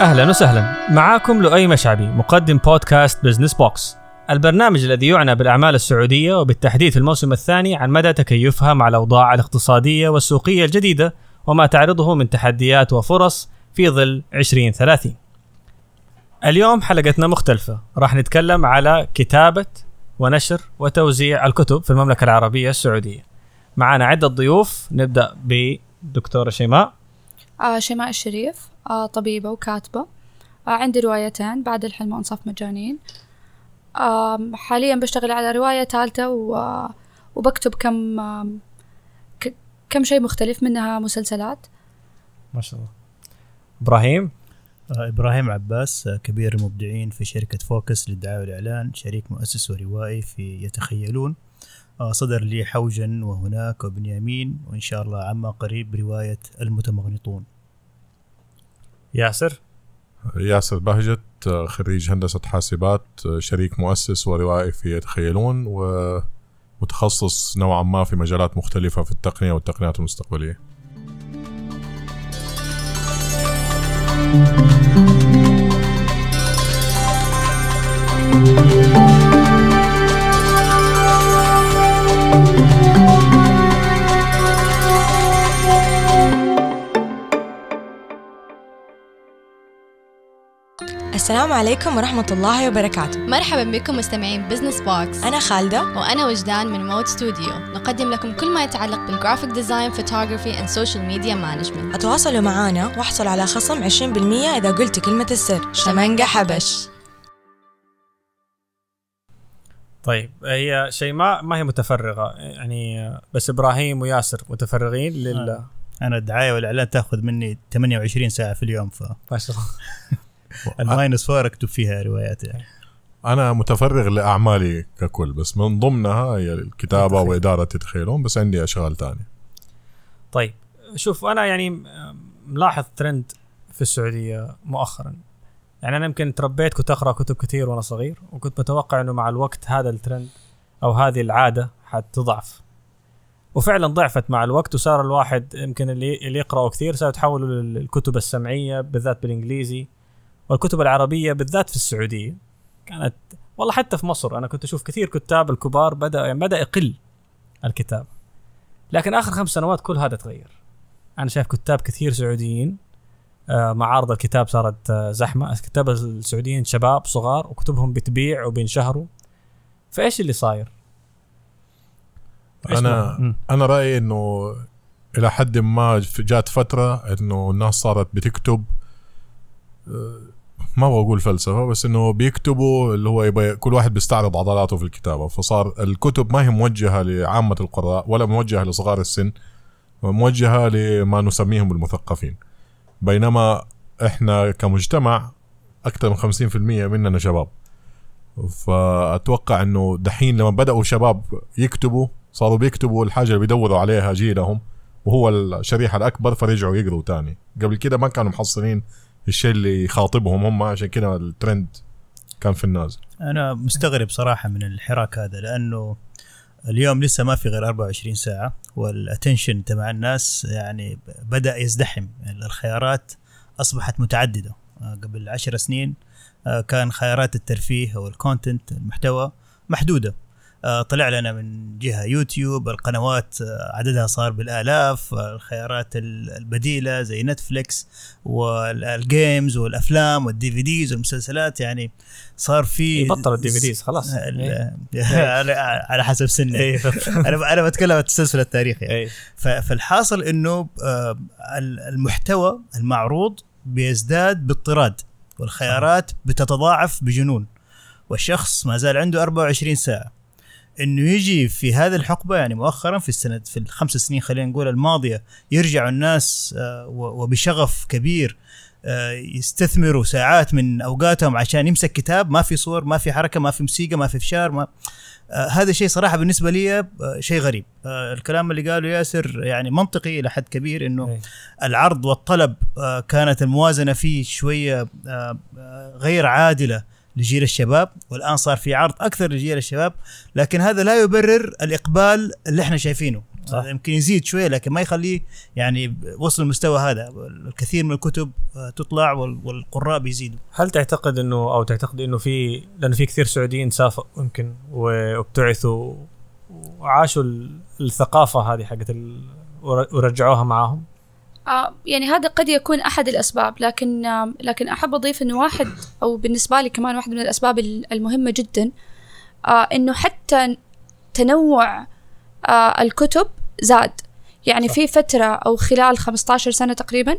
أهلا وسهلا. معاكم لؤي مشعبي مقدم بودكاست Business Box. البرنامج الذي يعنى بالأعمال السعودية وبالتحديد في الموسم الثاني عن مدى تكيفها مع الأوضاع الاقتصادية والسوقية الجديدة وما تعرضه من تحديات وفرص في ظل 2030 اليوم حلقتنا مختلفة. راح نتكلم على كتابة ونشر وتوزيع الكتب في المملكة العربية السعودية. معنا عدة ضيوف. نبدأ بدكتورة شيماء. آه شيماء الشريف. طبيبة وكاتبة. آه عندي روايتين بعد الحلم وأنصاف مجانين. آه حاليا بشتغل على رواية ثالثة و- وبكتب كم آه ك- كم شيء مختلف منها مسلسلات. ما شاء الله. إبراهيم؟ آه، إبراهيم عباس آه، كبير المبدعين في شركة فوكس للدعاية والإعلان شريك مؤسس وروائي في يتخيلون. آه، صدر لي حوجا وهناك وبنيامين وإن شاء الله عما قريب رواية المتمغنطون. ياسر؟ ياسر بهجت خريج هندسة حاسبات شريك مؤسس وروائي في يتخيلون ومتخصص نوعا ما في مجالات مختلفة في التقنية والتقنيات المستقبلية. السلام عليكم ورحمة الله وبركاته. مرحبا بكم مستمعين Business Box أنا خالدة. وأنا وجدان من Mood Studio نقدم لكم كل ما يتعلق بال graphic design photography and social media management أتواصلوا معانا واحصل على خصم 20% إذا قلت كلمة السر. شمنقة حبش. طيب هي شيماء ما هي متفرغة. يعني بس إبراهيم وياسر متفرغين لل آه. أنا الدعاية والإعلان تأخذ مني 28 ساعة في اليوم ما شاء الله. فال minus four أكتب فيها روايات يعني. أنا متفرغ لأعمالي ككل بس من ضمنها هي الكتابة يتخيل. وإدارة يتخيلون بس عندي أشغال تانية طيب شوف أنا يعني ملاحظ ترند في السعودية مؤخرا. يعني أنا يمكن تربيت كنت أقرأ كتب كثير وأنا صغير وكنت متوقع إنه مع الوقت هذا الترند أو هذه العادة حتضعف. وفعلا ضعفت مع الوقت وصار الواحد يمكن اللي اللي يقراوا كثير صاروا يتحولوا للكتب السمعية بالذات بالإنجليزي. والكتب العربية بالذات في السعودية كانت والله حتى في مصر أنا كنت أشوف كثير كتاب الكبار بدا يعني بدأ يقل الكتاب لكن آخر خمس سنوات كل هذا تغير أنا شايف كتاب كثير سعوديين آه، معارض الكتاب صارت آه، زحمة الكتاب السعوديين شباب صغار وكتبهم بتبيع وبينشهروا فإيش اللي صاير؟ مم. أنا رأيي إنه إلى حد ما جات فترة إنه الناس صارت بتكتب آه، ما بقول فلسفة بس إنه بيكتبوا اللي هو يبقى كل واحد بيستعرض عضلاته في الكتابة. فصار الكتب ما هي موجهة لعامة القراء ولا موجهة لصغار السن موجهة لما نسميهم المثقفين. بينما إحنا كمجتمع أكثر من 50% مننا شباب. فأتوقع إنه دحين لما بدأوا شباب يكتبوا صاروا بيكتبوا الحاجة اللي بيدوروا عليها جيلهم وهو الشريحة الأكبر فرجعوا يقروا تاني. قبل كده ما كانوا محصلين الشيء اللي يخاطبهم هم عشان كده الترند كان في النازل أنا مستغرب صراحة من الحراك هذا لأنه اليوم لسه ما في غير 24 ساعة وال attention تبع الناس يعني بدأ يزدحم. يعني الخيارات أصبحت متعددة. قبل عشر سنين آه، كان خيارات الترفيه أو ال content المحتوى محدودة. طلع لنا من جهة يوتيوب القنوات آه، عددها صار بالآلاف آه، الخيارات ال- البديلة زي نتفليكس وال games والأفلام وال DVDs والمسلسلات يعني صار في بطل ال DVDs خلاص. ال- على على حسب سني. إيه. أنا أنا بتكلم عن التسلسل التاريخي إيه. ف- فالحاصل إنه آه، ال- المحتوى المعروض بيزداد باضطراد والخيارات بتتضاعف بجنون والشخص ما زال عنده 24 ساعة. إنه يجي في هذه الحقبة يعني مؤخرا في السنة في الخمس سنين خلينا نقول الماضية يرجعوا الناس آه، وبشغف كبير آه، يستثمروا ساعات من أوقاتهم عشان يمسك كتاب ما في صور ما في حركة ما في موسيقى ما في فشار ما آه هذا شيء صراحة بالنسبة لي شيء غريب الكلام اللي قاله ياسر يعني منطقي إلى حد كبير إنه إيه. العرض والطلب كانت الموازنة فيه شوية غير عادلة لجيل الشباب والآن صار في عرض أكثر لجيل الشباب لكن هذا لا يبرر الإقبال اللي إحنا شايفينه. صح. يمكن يزيد شوية لكن ما يخليه يعني وصل المستوى هذا. الكثير من الكتب تطلع وال- والقراء بيزيدوا. هل تعتقد إنه أو تعتقد إنه في لأنه في كثير سعوديين سافروا يمكن وابتعثوا وعاشوا ال- الثقافة هذه حقت ورجعوها معاهم؟ يعني هذا قد يكون أحد الأسباب لكن آه لكن أحب أضيف إنه واحد أو بالنسبة لي كمان واحد من الأسباب ال- المهمة جدا آه إنه حتى تنوع آه الكتب زاد. يعني. في فترة أو خلال 15 سنة تقريبا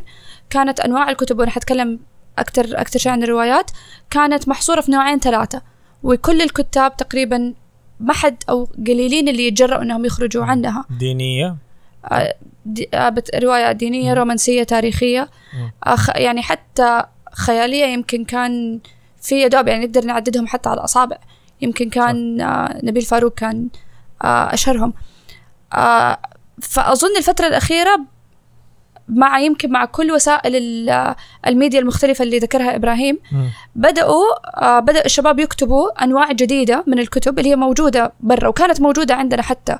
كانت أنواع الكتب وأنا حتكلم أكثر أكثر شيء عن الروايات كانت محصورة في نوعين ثلاثة. وكل الكتاب تقريبا ما حد أو قليلين اللي يتجرأوا إنهم يخرجوا عنها. دينية؟ آه، دي آه، بت- رواية دينية. رومانسية تاريخية. آه، يعني حتى خيالية يمكن كان في يا دوب يعني نقدر نعددهم حتى على الأصابع. يمكن كان آه، نبيل فاروق كان آه، أشهرهم. آه، فأظن الفترة الأخيرة مع يمكن مع كل وسائل ال- الميديا المختلفة اللي ذكرها إبراهيم بدأوا آه بدأ الشباب يكتبوا أنواع جديدة من الكتب اللي هي موجودة برا وكانت موجودة عندنا حتى. آه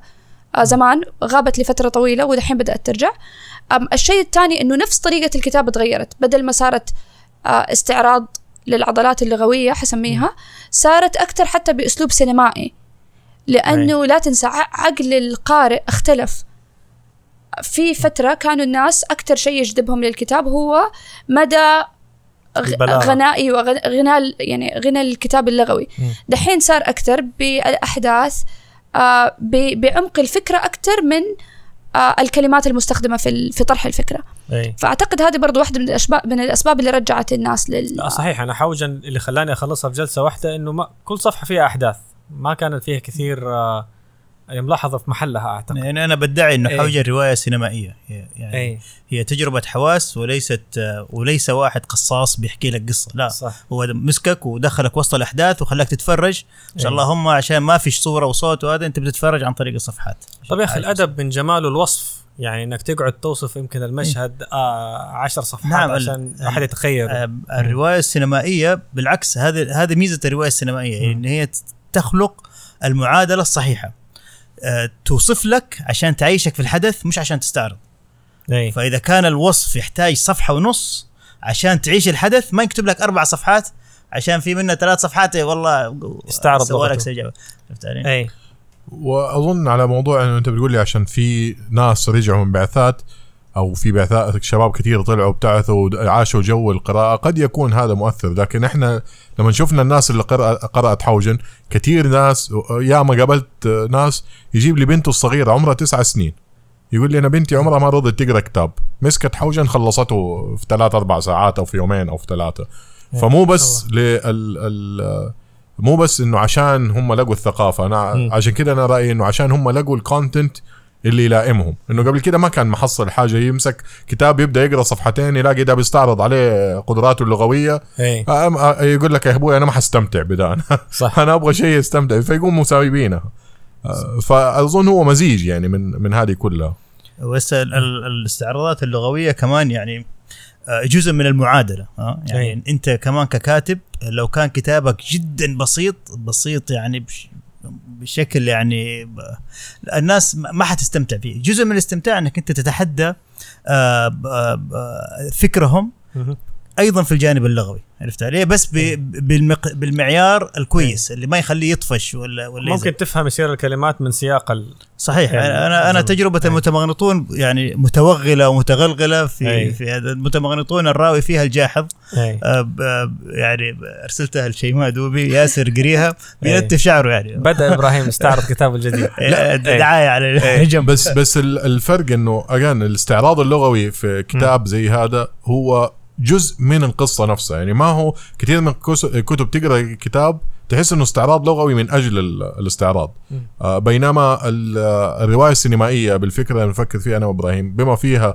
زمان غابت لفترة طويلة ودحين بدأت ترجع. الشيء الثاني أنه نفس طريقة الكتابة تغيرت. بدل ما صارت آه استعراض للعضلات اللغوية حسميها صارت أكثر حتى بأسلوب سينمائي. لأنه لا تنسى عقل القارئ اختلف. في فترة كانوا الناس أكثر شيء يجذبهم للكتاب هو مدى. غنائي وغنى يعني غنى الكتاب اللغوي. دحين صار أكثر بالأحداث آه بعمق الفكرة أكثر من آه الكلمات المستخدمة في في طرح الفكرة. إي. فأعتقد هذه برضو واحدة من الأسباب من الأسباب اللي رجعت الناس لل لا صحيح. أنا حوجا اللي خلاني أخلصها في جلسة واحدة إنه ما كل صفحة فيها أحداث. ما كانت فيها كثير آه، يعني ملاحظة في محلها أعتقد. يعني أنا بدعي إنه إيه. حوجة رواية سينمائية. هي- يعني اي هي تجربة حواس وليست وليس واحد قصاص بيحكي لك قصة. لا صح. هو مسكك ودخلك وسط الأحداث وخلاك تتفرج. إن شاء إيه. الله هم عشان ما فيش صورة وصوت وهذا أنت بتتفرج عن طريق الصفحات. طب يا أخي الأدب من جماله الوصف يعني إنك تقعد توصف يمكن المشهد آه عشر صفحات نعم، عشان احد يتخيل. آه، الرواية السينمائية بالعكس هذه هذه ميزة الرواية السينمائية. إن هي ت- تخلق المعادلة الصحيحة. توصف لك عشان تعيشك في الحدث مش عشان تستعرض اي فإذا كان الوصف يحتاج صفحة ونص عشان تعيش الحدث ما يكتب لك أربع صفحات عشان في منها ثلاث صفحات إيه والله استعرض سوى لك. سجابة علي؟ اي وأظن على موضوع إنه أنت بتقول لي عشان في ناس رجعوا من بعثات أو في بعثات شباب كثير طلعوا ابتعثوا عاشوا جو القراءة قد يكون هذا مؤثر. لكن إحنا لما شفنا الناس اللي قرأ قرأت حوجن كثير ناس يا ما قابلت ناس يجيب لي بنته الصغيرة عمرها تسعة سنين. يقول لي أنا بنتي عمرها ما رضت تقرأ كتاب. مسكت حوجن خلصته في ثلاث أربع ساعات أو في يومين أو في ثلاثة. فمو بس لل ال مو بس إنه عشان هم لقوا الثقافة. أنا. عشان كده أنا رأيي إنه عشان هم لقوا الكونتنت اللي يلائمهم. إنه قبل كده ما كان محصل حاجة يمسك كتاب يبدأ يقرأ صفحتين يلاقي ده بيستعرض عليه قدراته اللغوية. اي أم- أ- يقول لك يا أبوي أنا ما حستمتع بدا أنا صح. أنا أبغى شيء يستمتع فيقوم مساويينها أه، فأظن هو مزيج يعني من من هذه كلها. بس ال- ال- الاستعراضات اللغوية كمان يعني آه، جزء من المعادلة ها يعني أي. أنت كمان ككاتب لو كان كتابك جدا بسيط بسيط يعني بشكل يعني الناس ما حتستمتع فيه جزء من الاستمتاع إنك أنت تتحدى آه، آه، فكرهم. أيضا في الجانب اللغوي عرفت عليه بس ب- بالمق... بالمعيار الكويس اللي ما يخليه يطفش ولا ولا. ممكن تفهم يصير الكلمات من سياق ال... صحيح يعني أنا أنا تجربة أي. المتمغنطون يعني متوغلة ومتغلغلة في أي. في هذا المتمغنطون الراوي فيها الجاحظ. آه، آه، يعني ارسلتها لشيماء دوبي ياسر قريها بينتف شعره يعني. بدأ إبراهيم يستعرض كتابه الجديد. دعاية على جنب بس بس ال- الفرق إنه اجان الاستعراض اللغوي في كتاب زي هذا هو جزء من القصة نفسها يعني ما هو كثير من الكتب تقرأ كتاب تحس إنه استعراض لغوي من أجل ال- الاستعراض. آه بينما ال- الرواية السينمائية بالفكرة اللي نفكر فيها أنا وإبراهيم بما فيها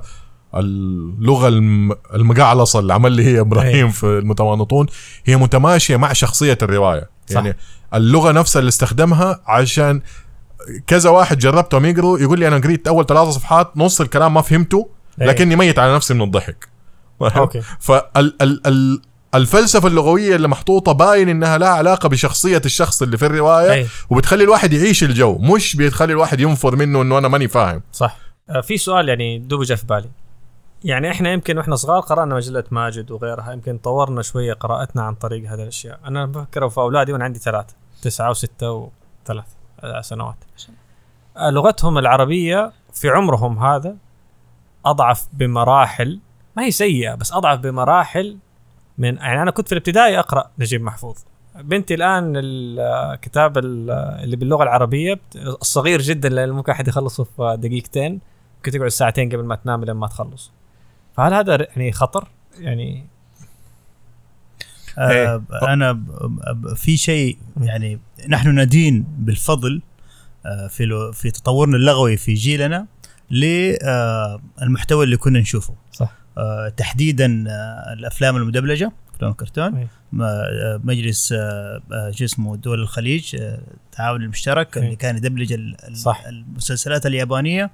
اللغة الم- المقعلصة اللي عمل لي هي إبراهيم أي. في المتمانطون هي متماشية مع شخصية الرواية صح. يعني اللغة نفسها اللي استخدمها عشان كذا واحد جربتهم يقروا يقول لي أنا قريت أول ثلاثة صفحات نص الكلام ما فهمته أي. لكني ميت على نفسي من الضحك okay. فال ال ال الفلسفة اللغوية اللي محطوطة باين إنها لها علاقة بشخصية الشخص اللي في الرواية أي. وبتخلي الواحد يعيش الجو مش بتخلي الواحد ينفر منه إنه أنا ماني فاهم. صح. آه، في سؤال يعني دوب جاء في بالي. يعني إحنا يمكن وإحنا صغار قرأنا مجلة ماجد وغيرها يمكن طورنا شوية قراءتنا عن طريق هذه الأشياء. أنا بفكر في أولادي وأنا عندي ثلاثة تسعة وستة وثلاث آه، سنوات. آه، لغتهم العربية في عمرهم هذا أضعف بمراحل ما هي سيئة بس أضعف بمراحل من يعني أنا كنت في الابتدائي أقرأ نجيب محفوظ. بنتي الآن الكتاب ال- اللي باللغة العربية الصغير جدا اللي ممكن أحد يخلصه في دقيقتين. ممكن تقعد ساعتين قبل ما تنام لما تخلص. فهل هذا يعني خطر؟ يعني آه أنا ب- ب- في شيء يعني نحن ندين بالفضل آه في في تطورنا اللغوي في جيلنا للمحتوى اللي كنا نشوفه. صح. آه تحديدا آه الأفلام المدبلجة افلام الكرتون. ما- آه، مجلس شو اسمه دول الخليج التعاون المشترك. اللي كان يدبلج صح. المسلسلات اليابانية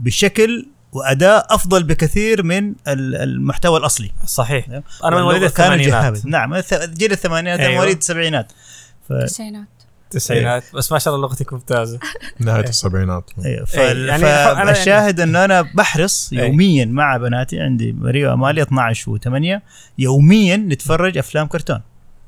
بشكل وأداء أفضل بكثير من ال- المحتوى الأصلي صحيح نعم. أنا من مواليد الثمانينات. نعم جيل الثمانينات. أيوة. مواليد السبعينات ف... التسعينات التسعينات بس ما شاء الله لغتك ممتازة نهاية إيه. السبعينات. إيه، يعني يعني أنا- فالشاهد انه أنا بحرص إيه. يوميا مع بناتي عندي مريم وامالي 12 و8 يوميا نتفرج أفلام كرتون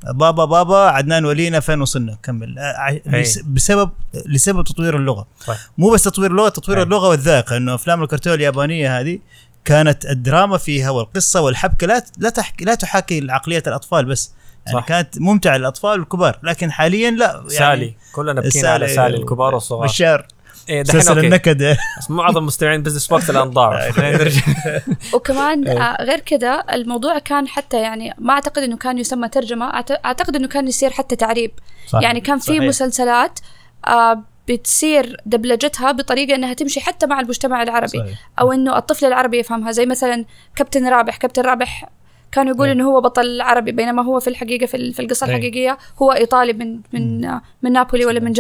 بابا بابا عدنان ولينا فين وصلنا كمل إيه. بسبب لسبب تطوير اللغة طيب. مو بس تطوير اللغة تطوير إيه. اللغة والذائقه إنه أفلام الكرتون اليابانية هذه كانت الدراما فيها والقصة والحبكة لا لا تحكي لا تحاكي عقلية الأطفال بس يعني صح. كانت ممتعة للأطفال والكبار لكن حاليا لا يعني سالي كلنا بكينا على سالي الكبار والصغار بشار إيه دحين النكد معظم مستمعين بزنس بوكس الآن ضاعوا خلينا نرجع وكمان إيه. آه، غير كذا الموضوع كان حتى يعني ما أعتقد إنه كان يسمى ترجمة أعت- أعتقد إنه كان يصير حتى تعريب صح. يعني كان في صحيح. مسلسلات آه، بتصير دبلجتها بطريقة إنها تمشي حتى مع المجتمع العربي صحيح. أو إنه الطفل العربي يفهمها زي مثلا كابتن رابح كابتن رابح كانوا يقولوا إيه. إنه هو بطل عربي بينما هو في الحقيقة في في القصة إيه. الحقيقية هو إيطالي من من من نابولي ولا من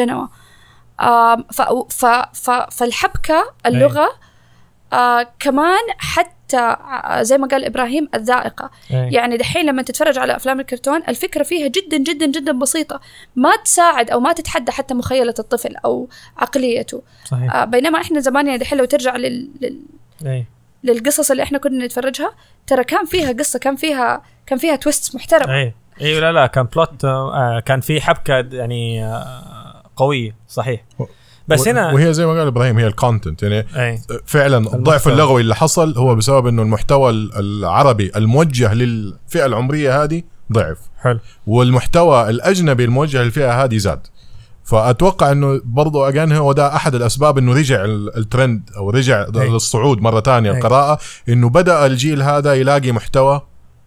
ف ف ف فالحبكة اللغة آه كمان حتى زي ما قال إبراهيم الذائقة إيه. يعني دحين لما تتفرج على أفلام الكرتون الفكرة فيها جدا جدا جدا بسيطة ما تساعد أو ما تتحدى حتى مخيلة الطفل أو عقليته صحيح آه بينما إحنا زمان يعني دحين لو ترجع لل... لل... إيه. للقصص اللي إحنا كنا نتفرجها. ترى كان فيها قصة كان فيها كان فيها twist محترم. اي اي لا لا كان plot آه كان في حبكة يعني آه قوية صحيح. بس هنا وهي زي ما قال إبراهيم هي ال content يعني اي فعلا الضعف. اللغوي اللي حصل هو بسبب إنه المحتوى ال- العربي الموجه للفئة العمرية هذه ضعف. حلو. والمحتوى الأجنبي الموجه للفئة هذه زاد. فأتوقع إنه برضو اجان هو ده أحد الأسباب إنه رجع ال- الترند أو رجع أي. للصعود مرة ثانية أي. القراءة إنه بدأ الجيل هذا يلاقي محتوى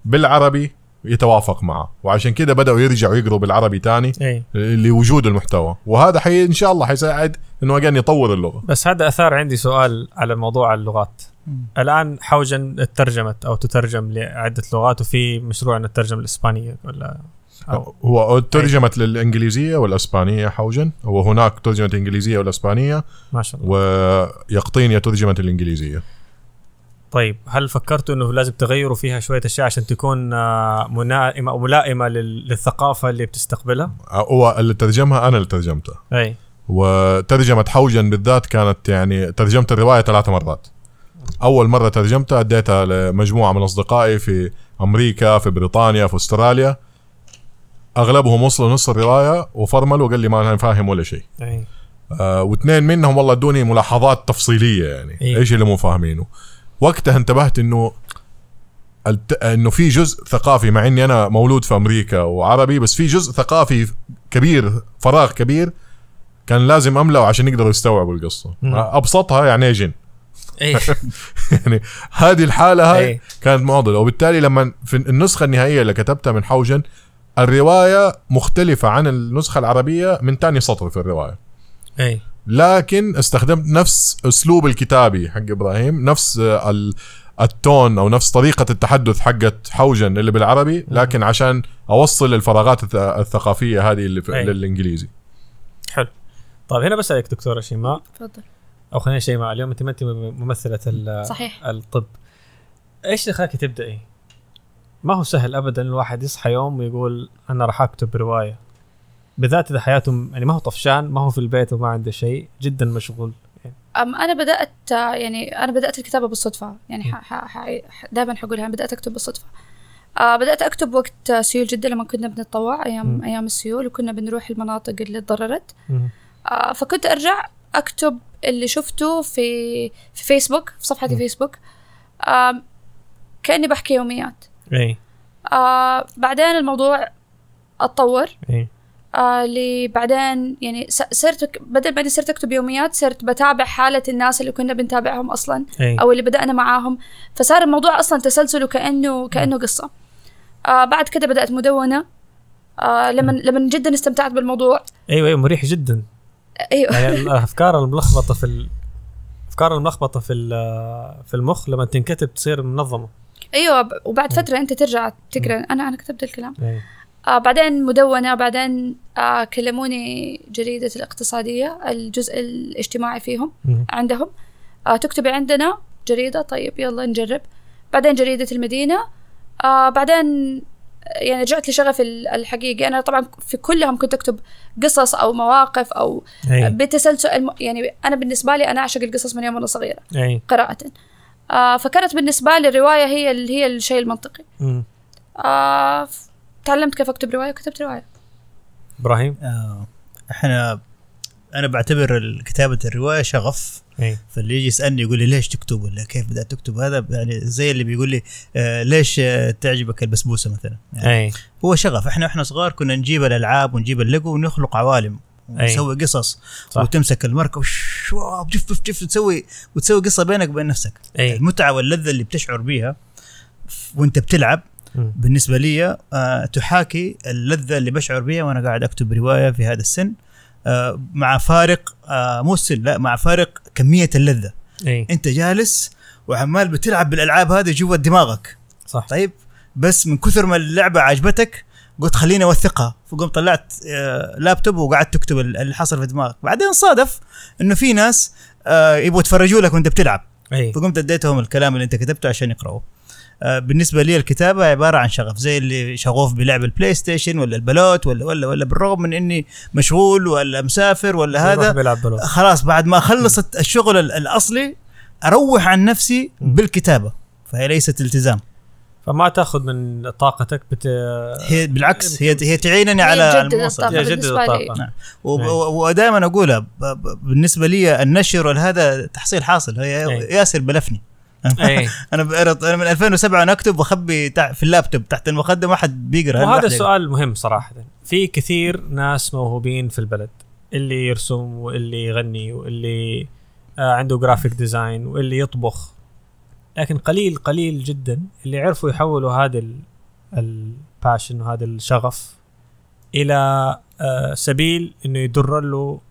بالعربي يتوافق معه وعشان كده بدأوا يرجعوا يقروا بالعربي تاني إي لوجود المحتوى وهذا حي إن شاء الله حيساعد إنه اجان يطور اللغة بس هذا أثار عندي سؤال على موضوع اللغات مم. الآن حوجن ترجمت أو تترجم لعدة لغات وفي مشروع أن تترجم الإسبانية ولا أو هو ترجمت للإنجليزية والإسبانية حوجا. وهناك ترجمت الانجليزيه والإسبانية. ما شاء الله. ويقطينيا ترجمت الإنجليزية. طيب هل فكرتوا إنه لازم تغيروا فيها شوية أشياء عشان تكون آه، ملائمه أو ملائمة لل- للثقافة اللي بتستقبلها؟ هو اللي ترجمها أنا اللي ترجمته. أي. وترجمة حوجن بالذات كانت يعني ترجمت الرواية ثلاث مرات. أول مرة ترجمتها أديتها لمجموعة من أصدقائي في أمريكا في بريطانيا في أستراليا. أغلبهم وصلوا نص الرواية وفرملوا وقال لي ما أنا فاهم ولا شيء. آه واثنين منهم والله ادوني ملاحظات تفصيلية يعني إيه. إيش اللي مو فاهمينه؟ وقتها انتبهت إنه الت... إنه في جزء ثقافي مع إني أنا مولود في أمريكا وعربي بس في جزء ثقافي كبير فراغ كبير كان لازم أملأه عشان يقدروا يستوعبوا القصة. مم. أبسطها يعني إيه. جن اي يعني هذه الحالة هاي إيه. كانت معضلة. وبالتالي لما في النسخة النهائية اللي كتبتها من حوجن الرواية مختلفة عن النسخة العربية من تاني سطر في الرواية. أي. لكن استخدمت نفس أسلوب الكتابي حق إبراهيم نفس آه، ال- التون أو نفس طريقة التحدث حقت حوجن اللي بالعربي لكن عشان أوصل الفراغات الث- الثقافية هذه اللي في أي. للإنجليزي. حلو. طيب هنا بسألك دكتوره شيماء تفضل. أو خلينا شيماء اليوم أنت ما أنت ممثلة صحيح. الطب. إيش اللي خلاك تبدأي؟ ما هو سهل ابدا الواحد يصحى يوم ويقول أنا راح أكتب رواية. بالذات إذا حياته يعني ما هو طفشان ما هو في البيت وما عنده شيء جدا مشغول. يعني أم أنا بدأت يعني أنا بدأت الكتابة بالصدفة. يعني ح- ح- ح- دائما حقولها أنا بدأت أكتب بالصدفة. آه بدأت أكتب وقت سيول جده لما كنا بنتطوع أيام مم. أيام السيول وكنا بنروح المناطق اللي تضررت. آه فكنت أرجع أكتب اللي شفته في في فيسبوك في صفحتي. فيسبوك آه كأني بحكي يوميات. إي. آه بعدين الموضوع اتطور. إي. آه اللي بعدين يعني صرت بدل ما صرت أكتب يوميات صرت بتابع حالة الناس اللي كنا بنتابعهم أصلا إي. أو اللي بدأنا معاهم. فصار الموضوع أصلا تسلسل وكأنه كأنه قصة. آه بعد كده بدأت مدونة. آه لما لما جدا استمتعت بالموضوع. أيوه أيوه مريح جدا. أيوه. يعني الأفكار الملخبطة في ال... الافكار الملخبطة في ال- في المخ لما تنكتب تصير منظمة. أيوه وبعد فترة أنت ترجع تقرأ. أنا أنا كتبت الكلام. اي آه بعدين مدونة بعدين آه كلموني جريدة الاقتصادية الجزء الاجتماعي فيهم. عندهم. آه تكتبي عندنا جريدة طيب يلا نجرب. بعدين جريدة المدينة. آه بعدين يعني رجعت لشغفي ال- الحقيقي. أنا طبعا في كلهم كنت أكتب قصص أو مواقف أو اي بتسلسل الم- يعني أنا بالنسبة لي أنا أعشق القصص من يوم أنا صغيرة اي قراءة. آه فكانت بالنسبة لي الرواية هي ال- هي الشيء المنطقي. آه تعلمت كيف أكتب رواية وكتبت رواية. إبراهيم؟ آه، إحنا أنا بعتبر ال- كتابة الرواية شغف. إي. فاللي يجي يسألني يقول لي ليش تكتب ولا كيف بدأت تكتب؟ هذا يعني زي اللي بيقول لي آه ليش آه تعجبك البسبوسة مثلا؟ يعني إي. هو شغف. إحنا إحنا صغار كنا نجيب الألعاب ونجيب الليجو ونخلق عوالم. أي. ونسوي قصص صح. وتمسك المركب واو، جف جف جف وتسوي وتسوي قصة بينك وبين نفسك أي المتعة واللذة اللي بتشعر بيها وانت بتلعب مم. بالنسبة لي آه تحاكي اللذة اللي بشعر بيها وأنا قاعد أكتب رواية في هذا السن آه مع فارق آه مو السن لا مع فارق كمية اللذة أي أنت جالس وعمال بتلعب بالألعاب هذه جوا دماغك صح طيب بس من كثر ما اللعبة عجبتك قلت خليني أوثقها. فقمت طلعت آه، لابتوب وقعدت تكتب ال- اللي حصل في دماغك. بعدين صادف إنه في ناس آه، يبغوا يتفرجوا لك وأنت بتلعب. أي. فقمت اديتهم الكلام اللي أنت كتبته عشان يقرأوه. آه، بالنسبة لي الكتابة عبارة عن شغف زي اللي شغوف بلعب البلاي ستيشن ولا البلوت ولا ولا ولا بالرغم من إني مشغول ولا مسافر ولا هذا خلاص بعد ما خلصت الشغل ال- الأصلي أروح عن نفسي. بالكتابة. فهي ليست التزام. فما تاخذ من طاقتك but هي بالعكس هي هي تعينني على يجدد بالنسبة لي. الطاقة. نعم. أي. ودائما أقولها بالنسبة لي النشر والهذا تحصيل حاصل. هي أي. ياسر بلفني. اي أنا أنا من 2007 أنا أكتب وأخبي في اللابتوب تحت المخده ما حد بيقرأ وهذا السؤال مهم صراحة. في كثير ناس موهوبين في البلد اللي يرسم واللي يغني واللي آه عنده graphic design واللي يطبخ. لكن قليل قليل جدا اللي عرفوا يحولوا هذا ال passion وهذا الشغف إلى آه سبيل إنه يدر له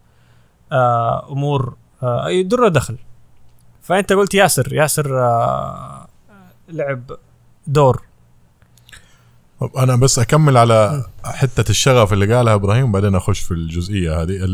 آه أمور آه يدر له دخل. فأنت قلت ياسر ياسر لعب دور. أنا بس أكمل على حتة الشغف اللي قالها إبراهيم بعدين أخش في الجزئية هذه.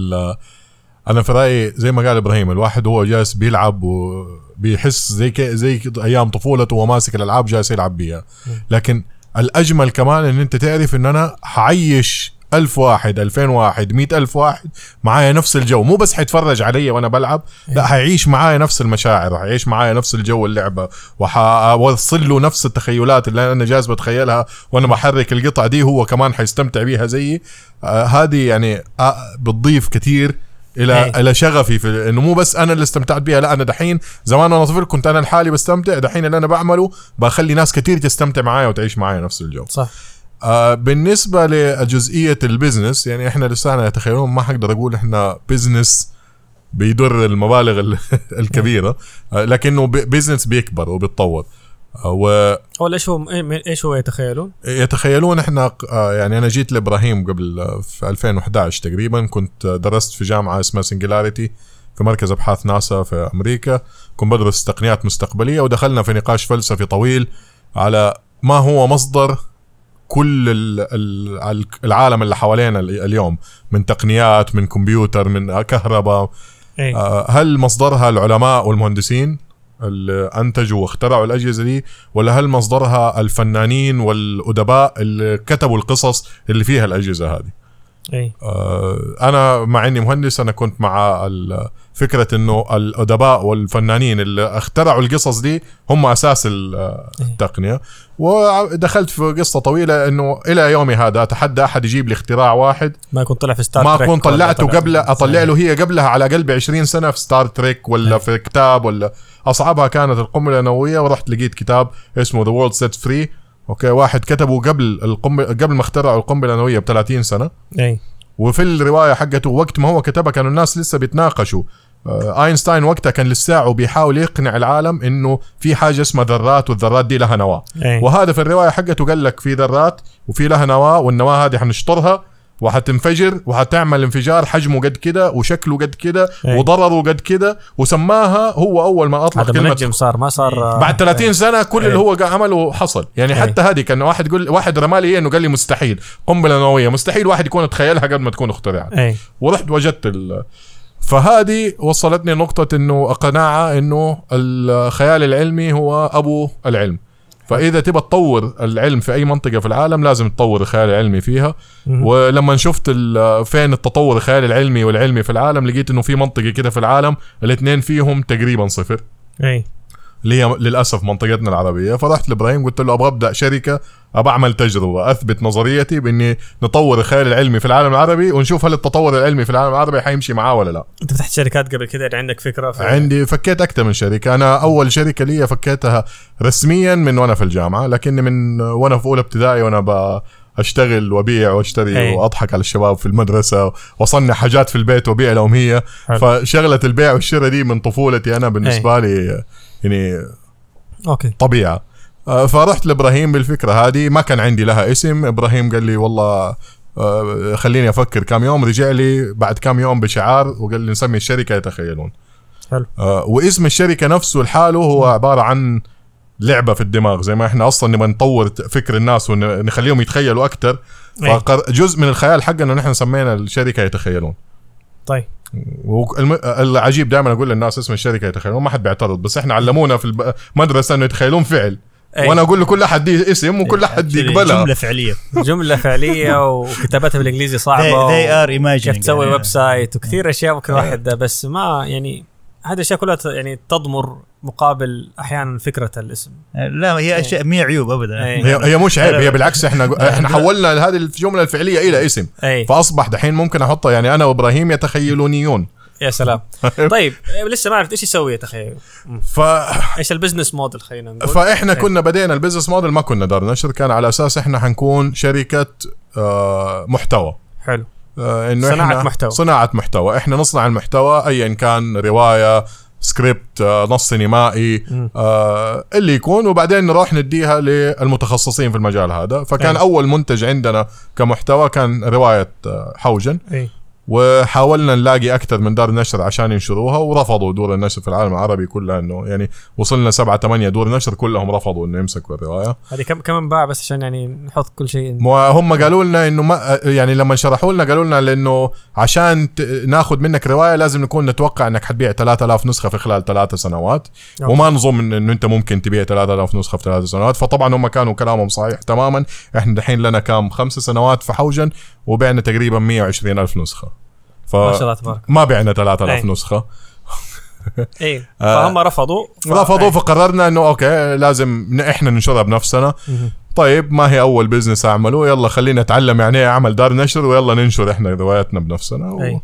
أنا في رأيي زي ما قال إبراهيم الواحد هو جالس بيلعب وبيحس زي كي زي أيام طفولته وهو ماسك الألعاب جالس يلعب بيها. لكن الأجمل كمان إن أنت تعرف إن أنا حعيش ألف واحد ألفين واحد مئة ألف واحد معايا نفس الجو. مو بس حيتفرج علي وأنا بلعب لا حيعيش معايا نفس المشاعر حيعيش معايا نفس الجو اللعبة وحوصل له نفس التخيلات اللي أنا جالس بتخيلها وأنا بحرك القطع دي هو كمان حيستمتع بيها زيي. آه هذه يعني آه بتضيف كتير إلى أي. إلى شغفي في إنه مو بس أنا اللي استمتعت بيها لا أنا دحين زمان وأنا طفل كنت أنا لحالي بستمتع دحين اللي أنا بعمله بخلي ناس كتير تستمتع معايا وتعيش معايا نفس الجو صح. آه بالنسبة لجزئية ال business يعني إحنا لسانا تخيلون ما حقدر أقول إحنا business بيدر المبالغ ال- الكبيرة. آه لكنه business بيكبر وبيتطور. آه هو إيش هو إيش هو يتخيلون؟ ويتخيلون إحنا آه يعني أنا جيت لإبراهيم قبل آه في 2011 تقريبا. كنت آه، درست في جامعة اسمها سنجلاريتي في مركز أبحاث ناسا في أمريكا. كنت بدرس تقنيات مستقبلية ودخلنا في نقاش فلسفي طويل على ما هو مصدر كل ال- ال- العالم اللي حوالينا ال- اليوم من تقنيات من كمبيوتر من كهرباء. اي آه، هل مصدرها العلماء والمهندسين؟ اللي أنتجوا واخترعوا الأجهزة دي ولا هل مصدرها الفنانين والأدباء اللي كتبوا القصص اللي فيها الأجهزة هذه؟ اي آه، أنا مع إني مهندس أنا كنت مع فكرة إنه الأدباء والفنانين اللي اخترعوا القصص دي هم أساس آه، التقنية. ودخلت في قصة طويلة إنه إلى يومي هذا أتحدى أحد يجيب لي اختراع واحد. ما يكون طلع في ستار تريك ما يكون ولا طلعته طلع- قبل أطلع له هي قبلها على قلب 20 سنة في ستار تريك ولا أي. في كتاب ولا. أصعبها كانت القنبلة النووية ورحت لقيت كتاب اسمه The World Set Free okay واحد كتبه قبل القنبله قبل ما اخترعوا القنبلة النووية ب 30 سنة. أي. وفي الرواية حقته وقت ما هو كتبها كانوا الناس لسه بيتناقشوا. آه، آينشتاين وقتها كان لساعه بيحاول يقنع العالم إنه في حاجة اسمها ذرات والذرات دي لها نواة. أي. وهذا في الرواية حقته قال لك في ذرات وفي لها نواة والنواة هذه حنشطرها. وحتنفجر وحتعمل انفجار حجمه قد كده وشكله قد كده أي. وضرره قد كده وسماها هو أول ما أطلق كلمة صار ما صار آه، بعد 30 سنة كل أي. اللي هو عمله حصل. يعني أي. حتى هذه كان واحد يقول واحد رمالي إيه إنه قال لي مستحيل. قنبلة نووية. مستحيل واحد يكون تخيلها قبل ما تكون اخترعت. اي ورحت وجدت ال... فهذه وصلتني نقطة إنه قناعة إنه الخيال العلمي هو أبو العلم. فإذا تبى تطور العلم في أي منطقة في العالم لازم تطور الخيال العلمي فيها. ولما شفت فين التطور الخيال العلمي والعلمي في العالم لقيت إنه في منطقة كده في العالم الاثنين فيهم تقريبا صفر. أي. اللي هي للأسف منطقتنا العربية. فرحت لإبراهيم قلت له أبغى أبدأ شركة ابى أعمل تجربة أثبت نظريتي بإني نطور الخيال العلمي في العالم العربي ونشوف هل التطور العلمي في العالم العربي حيمشي معاه ولا لا. أنت فتحت شركات قبل كده؟ يعني عندك فكرة في عندي فكيت أكثر من شركة. أنا أول شركة لي فكيتها رسميا من وأنا في الجامعة لكني من وأنا في أولى ابتدائي وأنا ب أشتغل وأبيع وأشتري أي. وأضحك على الشباب في المدرسة وأصنع حاجات في البيت وأبيع لهم هي. حلو. فشغلة البيع والشراء دي من طفولتي أنا بالنسبة لي يعني أوكي. طبيعة. آه، فرحت لإبراهيم بالفكرة هذه ما كان عندي لها اسم. إبراهيم قال لي والله آه، خليني أفكر كم يوم. رجع لي بعد كم يوم بشعار وقال لي نسمي الشركة يتخيلون حلو. آه، واسم الشركة نفسه لحاله هو عبارة عن لعبة في الدماغ. زي ما إحنا أصلا نبغى نطور فكر الناس ونخليهم يتخيلوا أكثر أي. فجزء من الخيال حقنا إنه إحنا سمينا الشركة يتخيلون. طيب. والم... العجيب دائما أقول للناس اسم الشركة يتخيلون ما حد بيعترض بس إحنا علمونا في المدرسة إنه يتخيلون فعل. أي. وأنا أقول لكل احد دي اسم وكل احد يقبلها. جملة فعلية. جملة فعلية وكتابتها بالإنجليزي صعبة they are imagining. كيف تسوي. website وكثير أشياء ممكن واحد بس ما يعني هذه الأشياء كلها يعني تضمر مقابل أحيانا فكرة الاسم. لا هي أشياء مية عيوب ابدا. أي. هي هي مش عيب هي بالعكس إحنا إحنا حولنا هذه الجملة الفعلية إلى اسم. اي فأصبح دحين ممكن احطها يعني أنا وإبراهيم يتخيلونيون. يا سلام. طيب لسه ما عرفت إيش يسوي تخيل ف... إيش ال business model خلينا نقول. فإحنا إيه. كنا بدينا ال business model ما كنا دار نشر كان على أساس إحنا حنكون شركة آه، محتوى. حلو. آه، إنه صناعة إحنا محتوى. صناعة محتوى. إحنا نصنع المحتوى ايا كان رواية سكريبت آه، نص سينمائي. آه اللي يكون وبعدين نروح نديها للمتخصصين في المجال هذا فكان أي. أول منتج عندنا كمحتوى كان رواية آه، حوجن اي وحاولنا نلاقي أكثر من دار نشر عشان ينشروها ورفضوا دور النشر في العالم العربي كلها إنه يعني وصلنا سبعة ثمانية دور نشر كلهم رفضوا إنه يمسكوا الرواية. هذه كم كم انباع بس عشان يعني نحط كل شيء هم قالوا لنا إنه ما يعني لما شرحوا لنا قالوا لنا لإنه عشان ناخذ منك رواية لازم نكون نتوقع إنك حتبيع 3000 نسخة في خلال ثلاثة سنوات. أوكي. وما نظن انه أنت ممكن تبيع 3000 نسخة في ثلاث سنوات. فطبعا هم كانوا كلامهم صحيح تماما. إحنا دحين لنا كام؟ خمس سنوات في حوجن وبعنا تقريبا 120 ألف نسخة ف ما شاء الله تبارك ما بعنا 3000 أي. نسخة أي آه. فهم رفضوا ف- رفضوا. فقررنا إنه أوكي لازم إحنا ننشرها بنفسنا. طيب ما هي أول business أعمله يلا خلينا نتعلم يعني إيه اعمل دار نشر ويلا ننشر إحنا رواياتنا بنفسنا و... أي.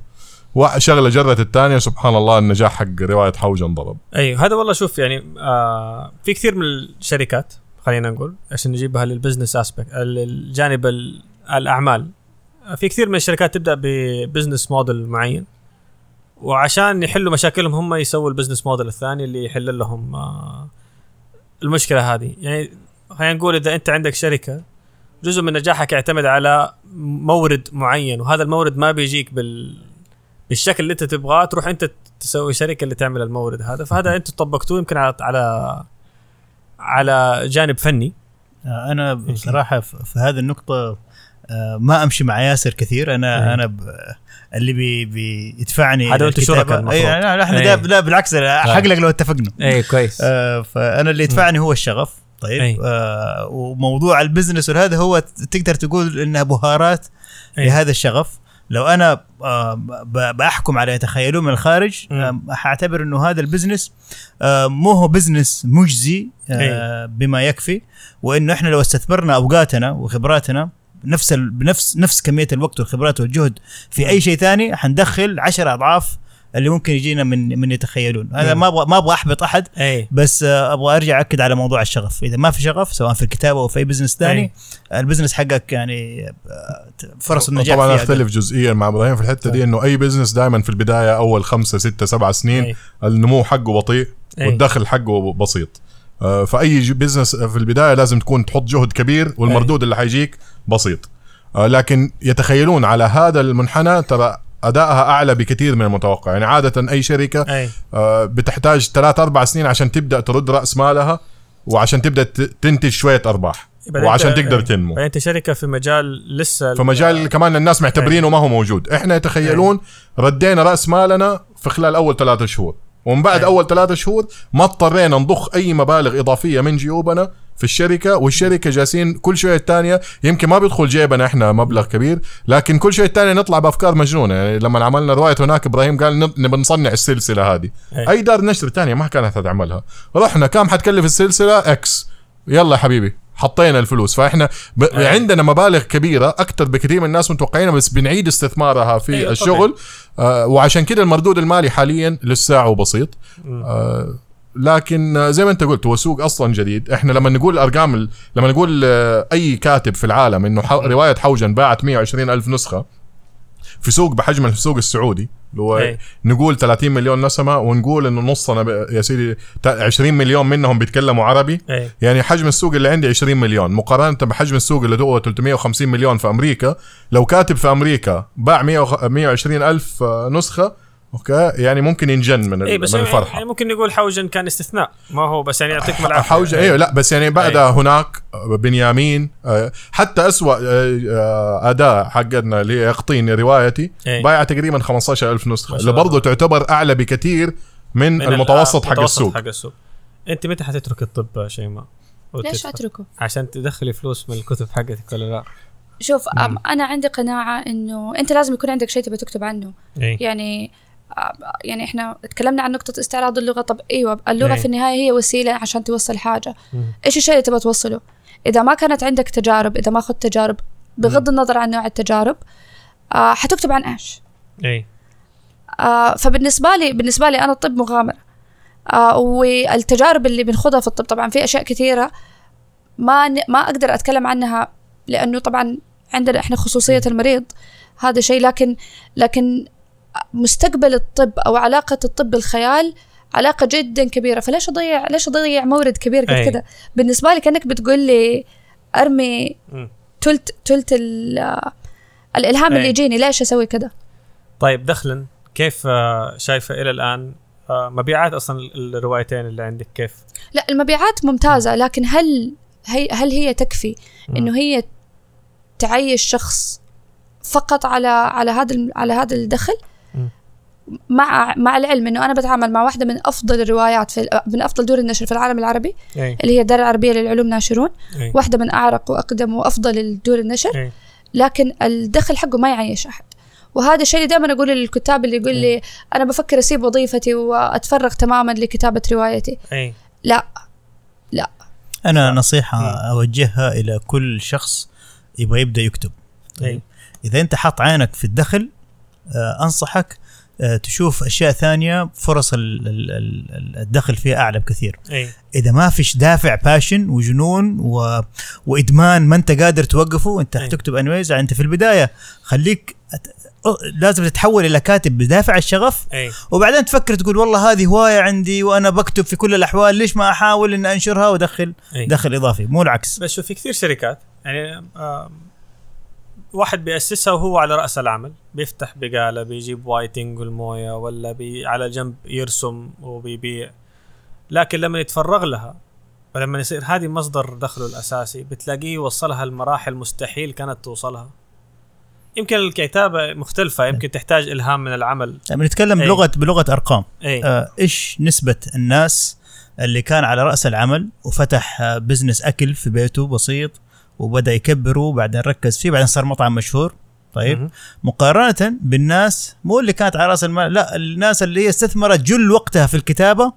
وشغله جرت الثانية سبحان الله النجاح حق رواية حوجن ضرب أيوه هذا والله شوف يعني آه في كثير من الشركات خلينا نقول عشان نجيبها لل business aspect الجانب ال- الأعمال في كثير من الشركات تبدأ ب business model معين وعشان يحلوا مشاكلهم هم يسووا ال business model الثاني اللي يحل لهم آه المشكلة هذه. يعني خلينا نقول إذا أنت عندك شركة جزء من نجاحك يعتمد على مورد معين وهذا المورد ما بيجيك بال بالشكل اللي أنت تبغاه تروح أنت تسوي شركة اللي تعمل المورد هذا. فهذا أنتم طبقتوه يمكن على على على جانب فني. آه، أنا بصراحة في هذه النقطة ما أمشي مع ياسر كثير أنا إيه. أنا ب... اللي بي بيدفعني هذا الكتابة- شركاء المفروض. اي لا, لا إحنا إيه. لا, بالعكس حقلق لو اتفقنا اي كويس آه فأنا اللي يدفعني هو الشغف طيب أي. آه وموضوع ال business وهذا هو تقدر تقول انها بهارات أي. لهذا الشغف لو أنا آه بحكم على يتخيلون من الخارج. آه حاعتبر إنه هذا ال business آه مو هو business مجزي آه بما يكفي وإنه إحنا لو استثمرنا أوقاتنا وخبراتنا نفس ال... بنفس نفس كمية الوقت والخبرات والجهد في أي شيء ثاني حندخل عشر أضعاف اللي ممكن يجينا من من يتخيلون. هذا مم. ما أبغى ما أبغى أحبط أحد أي. بس آه، أبغى أرجع أكد على موضوع الشغف. إذا ما في شغف سواء في الكتابة أو في أي business ثاني ال business حقك يعني آه، فرص النجاح طبعا أختلف جزئيا مع إبراهيم في الحتة دي إنه أي business دائما في البداية أول خمسة ستة سبعة سنين أي. النمو حقه بطيء أي. والدخل حقه بسيط. فأي ج- business في البداية لازم تكون تحط جهد كبير والمردود اللي حيجيك بسيط. آه، لكن يتخيلون على هذا المنحنى ترى أدائها أعلى بكثير من المتوقع. يعني عادة أي شركة آه، بتحتاج ثلاث أربع سنين عشان تبدأ ترد رأس مالها وعشان تبدأ تنتج شوية أرباح بعدين وعشان تقدر إيه. تنمو أنت شركة في مجال لسه فمجال كمان الناس معتبرينه ما هو موجود. إحنا يتخيلون ردينا رأس مالنا في خلال أول ثلاثة شهور. ومن بعد أي. أول ثلاثة شهور ما اضطرينا نضخ أي مبالغ إضافية من جيوبنا في الشركة والشركة جالسين كل شوية الثانية يمكن ما بيدخل جيبنا إحنا مبلغ كبير لكن كل شوية الثانية نطلع بأفكار مجنونة. يعني لما عملنا رواية هناك إبراهيم قال نب- نبي نصنع السلسلة هذه. أي. أي دار نشر ثانية ما كانت هتعملها. رحنا كم حتكلف السلسلة؟ إكس يلا يا حبيبي. حطينا الفلوس. فإحنا ب... أي. عندنا مبالغ كبيرة أكثر بكثير من الناس متوقعينها بس بنعيد استثمارها في أيوة الشغل. آه وعشان كده المردود المالي حاليا لساعه بسيط. آه لكن زي ما أنت قلت هو سوق أصلا جديد. إحنا لما نقول أرقام ال- لما نقول آه، أي كاتب في العالم إنه ح... رواية حوجن باعت 120 ألف نسخة في سوق بحجم السوق السعودي اللي هو أي. نقول 30 مليون نسمة ونقول إنه نصنا ب- يا سيدي تا- 20 مليون منهم بيتكلموا عربي. اي يعني حجم السوق اللي عندي 20 مليون. مقارنة بحجم السوق اللي هو 350 مليون في أمريكا لو كاتب في أمريكا باع 100 وخ- 120 ألف آه، نسخة أوكي يعني ممكن ينجن من, اي ال- بس من يعني الفرحة يعني ممكن نقول حوجن كان استثناء ما هو بس يعني يعطيكم العافية حوجه أيوه لا بس يعني بعدها هناك آه، بنيامين آه، حتى اسوء آه، أداء حقنا اللي هي يقطيني روايتي إيه. بايع تقريبا 15000 نسخة اللي برضه. تعتبر أعلى بكثير من, من المتوسط حق المتوسط السوق حق السوق أنت متى حتترك الطب شيماء؟ ليش؟ أتركه؟ عشان تدخلي فلوس من الكتب حقتك ولا لا؟ شوف أم أنا عندي قناعة إنه أنت لازم يكون عندك شيء تبي تكتب عنه اي يعني يعني إحنا تكلمنا عن نقطة استعراض اللغة طب إيوه اللغة إيه. في النهاية هي وسيلة عشان توصل حاجة. إيش الشيء اللي تبغى توصله؟ إذا ما كانت عندك تجارب إذا ما أخذت تجارب بغض النظر عن نوع التجارب آه حتكتب عن إيش؟ اي آه فبالنسبة لي بالنسبة لي أنا الطب مغامرة آه والتجارب اللي بنخوضها في الطب طبعا في أشياء كثيرة ما ما أقدر أتكلم عنها لأنه طبعا عندنا إحنا خصوصية المريض هذا شيء لكن لكن مستقبل الطب أو علاقة الطب بالخيال علاقة جدا كبيرة فليش أضيع ليش أضيع مورد كبير قد أي. كده بالنسبة لي كأنك بتقول لي أرمي مم. تلت تلت ال- الإلهام أي. اللي يجيني ليش أسوي كده طيب دخلا كيف آه، شايفة إلى الآن آه، مبيعات أصلا الروايتين اللي عندك كيف؟ لا المبيعات ممتازة لكن هل هي هل هي تكفي إنه هي تعيش شخص فقط على على هذا على هذا الدخل. مع مع العلم إنه أنا بتعامل مع واحدة من أفضل الروايات في من أفضل دور النشر في العالم العربي أي. اللي هي الدار العربية للعلوم ناشرون. أي. واحدة من أعرق وأقدم وأفضل الدور النشر. أي. لكن الدخل حقه ما يعيش أحد. وهذا الشيء اللي دائما أقوله للكتاب اللي يقول لي أنا بفكر أسيب وظيفتي وأتفرغ تماما لكتابة روايتي. أي. لا. أنا نصيحة أوجهها إلى كل شخص يبغى يبدأ يكتب. أي. إذا أنت حاط عينك في الدخل آه، أنصحك آه، تشوف أشياء ثانية فرص ال- ال- ال- الدخل فيها أعلى بكثير. إي. إذا ما فيش دافع passion وجنون و... وإدمان ما أنت قادر توقفه أنت أي. حتكتب anyways أنت في البداية خليك لازم تتحول إلى كاتب بدافع الشغف. إي. وبعدين تفكر تقول والله هذه هواية عندي وأنا بكتب في كل الأحوال ليش ما أحاول إن أنشرها وأدخل دخل إضافي؟ مو العكس. بس في كثير شركات يعني واحد بيأسسها وهو على رأس العمل. بيفتح بقالة بيجيب وايتنج والموية ولا بي على جنب يرسم وبيبيع. لكن لما يتفرغ لها ولما يصير هذه مصدر دخله الأساسي بتلاقيه وصلها لمراحل مستحيل كانت توصلها. يمكن الكتابة مختلفة يمكن تحتاج إلهام من العمل. لما نتكلم أي. بلغه بلغة أرقام. أي. آه، إيش نسبة الناس اللي كان على رأس العمل وفتح آه، بزنس أكل في بيته بسيط وبدأ يكبره بعدين ركز فيه بعدين صار مطعم مشهور طيب. مقارنة بالناس مو اللي كانت على رأس المال لا الناس اللي هي استثمرت جل وقتها في الكتابة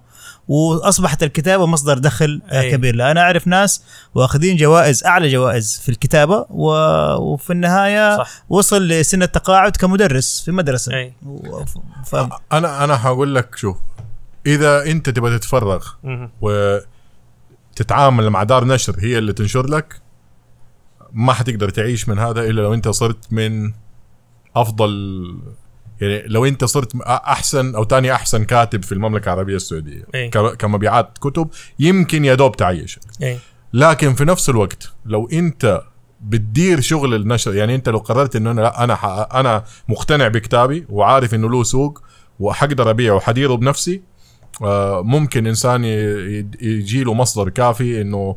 وأصبحت الكتابة مصدر دخل أي. كبير لا أنا أعرف ناس واخذين جوائز أعلى جوائز في الكتابة و... وفي النهاية صح وصل لسن التقاعد كمدرس في مدرسة أي و... ف... أنا أنا هقول لك شوف إذا أنت تبغى تتفرغ. وتتعامل مع دار نشر هي اللي تنشر لك ما حتقدر تعيش من هذا إلا لو أنت صرت من أفضل يعني لو أنت صرت أحسن أو تاني أحسن كاتب في المملكة العربية السعودية إيه. ك- كمبيعات كتب يمكن يا دوب تعيشك اي لكن في نفس الوقت لو أنت بتدير شغل النشر يعني أنت لو قررت إنه أنا لا أنا. أنا مقتنع بكتابي وعارف إنه له سوق وحقدر أبيعه وحديره بنفسي آه، ممكن إنسان يجي له مصدر كافي إنه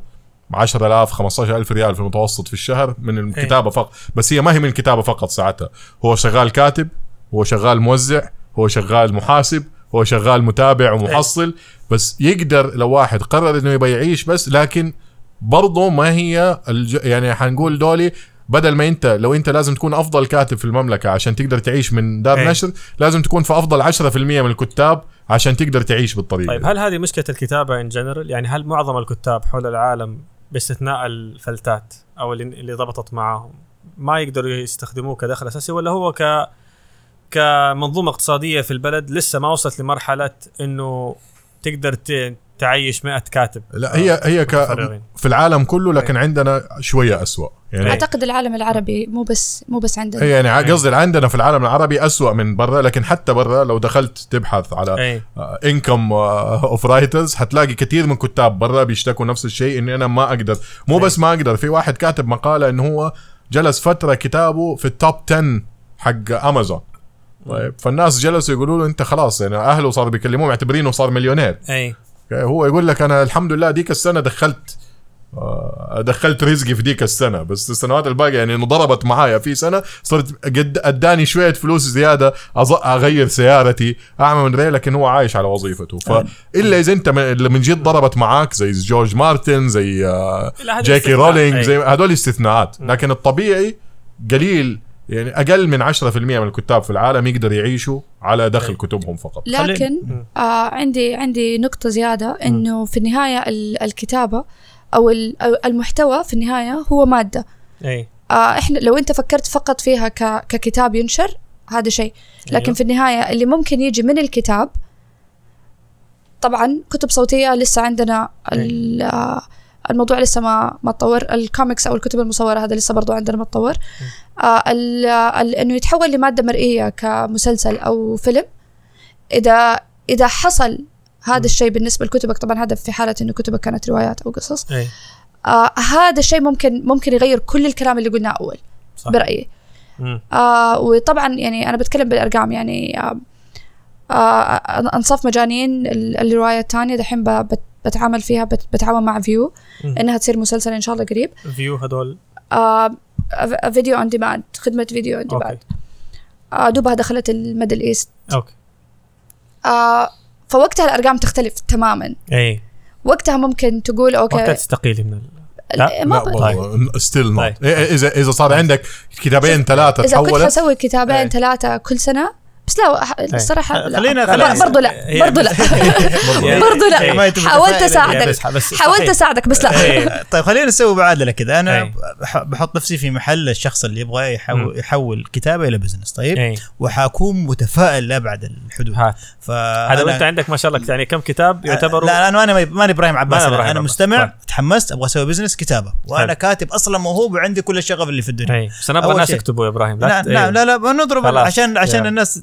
10000 15000 ريال في المتوسط في الشهر من الكتابة فقط بس هي ما هي من الكتابة فقط ساعتها هو شغال كاتب هو شغال موزع هو شغال محاسب هو شغال متابع ومحصل بس يقدر لو واحد قرر إنه يبغى يعيش بس لكن برضه ما هي الج... يعني حنقول دولي بدل ما أنت لو أنت لازم تكون أفضل كاتب في المملكة عشان تقدر تعيش من دار إيه. نشر لازم تكون في أفضل 10% من الكتاب عشان تقدر تعيش بالطريقة طيب. هل هذه مشكلة الكتابة ان جنرال يعني هل معظم الكتاب حول العالم باستثناء الفلتات أو اللي اللي ضبطت معاهم. ما يقدروا يستخدموه كدخل أساسي ولا هو ك كمنظومة اقتصادية في البلد لسه ما وصلت لمرحلة إنه تقدر ت- تعيش 100 كاتب. لا هي هي ك... في العالم كله لكن عندنا شوية أسوأ. يعني أعتقد العالم العربي مو بس مو بس عندنا. هي يعني قصدي عندنا في العالم العربي أسوأ من برا لكن حتى برا لو دخلت تبحث على income of writers حتلاقي كثير من كتاب برا بيشتكوا نفس الشيء إني أنا ما أقدر. مو بس ما أقدر في واحد كاتب مقالة إنه هو جلس فترة كتابه في ال top 10 حق امازون طيب فالناس جلسوا يقولوا له أنت خلاص يعني أهله صاروا بيكلموه معتبرينه صار مليونير. اي هو يقول لك أنا الحمد لله ديك السنة دخلت دخلت رزقي في ديك السنة بس السنوات الباقية يعني انه ضربت معايا في سنة صرت قد أداني شوية فلوس زيادة أغير سيارتي أعمل عمري لكن هو عايش على وظيفته فإلا إذا أنت من, جد ضربت معاك زي جورج مارتن زي آه، جاكي. رولينج أي. زي هذول استثناءات لكن الطبيعي قليل يعني أقل من 10% من الكتاب في العالم يقدر يعيشوا على دخل أي. كتبهم فقط لكن آه عندي عندي نقطة زيادة إنه في النهاية ال- الكتابة أو المحتوى في النهاية هو مادة. أي. آه إحنا لو أنت فكرت فقط فيها ككتاب ينشر هذا شيء. لكن أيوه. في النهاية اللي ممكن يجي من الكتاب طبعا كتب صوتية لسه عندنا ال- آه، الموضوع لسه ما ما تطور. الكوميكس أو الكتب المصورة هذا لسه برضو عندنا ما تطور. آه ال- ال- إنه يتحول لمادة مرئية كمسلسل أو فيلم. اذا إذا حصل هذا الشيء بالنسبة لكتبك. طبعا هذا في حالة إنه كتبك كانت روايات أو قصص. إي. آه هذا الشيء ممكن ممكن يغير كل الكلام اللي قلناه أول صح. برأيي. مم. آه وطبعا يعني أنا بتكلم بالأرقام. يعني آه آه انصاف مجانين ال- الرواية الثانية. دحين بتعامل فيها بت- بتعاون مع Viu. إنها تصير مسلسل إن شاء الله قريب. Viu هذول. آه video on demand خدمة video on demand آه دوبها دخلت ال Middle East أوكي. آه فوقتها الأرقام تختلف تماما اي وقتها ممكن تقول وقتها أوكي تستقيلي من. لا، ما لا still not طيب. إذا إذا صار عندك كتابين ثلاثة إذا كنت حسوي كتابين إيه. ثلاثة كل سنة بس لا ح- الصراحة لا. خلينا- لا، خلينا- برضو لا هي- برضو لا برضو إيه. لا ما أنت حاولت. أساعدك حاولت. أساعدك بس لا إيه. طيب خلينا نسوي معادله كده أنا بحط نفسي في محل الشخص اللي يبغى يحول, يحول كتابة إلى business طيب وحاكون متفائل لابعد الحدود هذا وأنت عندك ما شاء الله يعني كم كتاب يعتبروا لا أنا ماني ماني إبراهيم عباس أنا, أنا. مستمع طيب. تحمست أبغى أسوي business كتابة وأنا حلو. كاتب أصلا موهوب وعندي كل الشغف اللي في الدنيا بس أنا أبغى الناس. يكتبوا يا إبراهيم لا لا إيه. لا, لا بنضرب خلاص. عشان عشان. الناس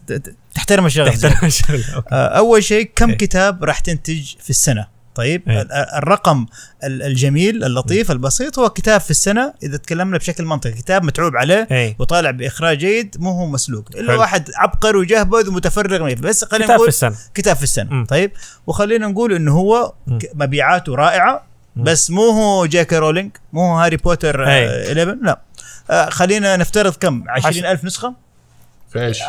تحترم الشغف تحترم الشغل. آه، أول شيء كم إيه. كتاب راح تنتج في السنة طيب إيه. ال- الرقم ال- الجميل اللطيف البسيط هو كتاب في السنة إذا تكلمنا بشكل منطقي كتاب متعوب عليه اي وطالع بإخراج جيد مو هو مسلوق إلا. واحد عبقري وجهبذ ومتفرغ. بس خلينا كتاب في نقول السنة كتاب في السنة مم. طيب وخلينا نقول إنه هو مبيعاته رائعة بس مو هو جاي كي رولينج مو هو هاري بوتر أي. آه 11 لا آه خلينا نفترض كم 20000 نسخة في إيش؟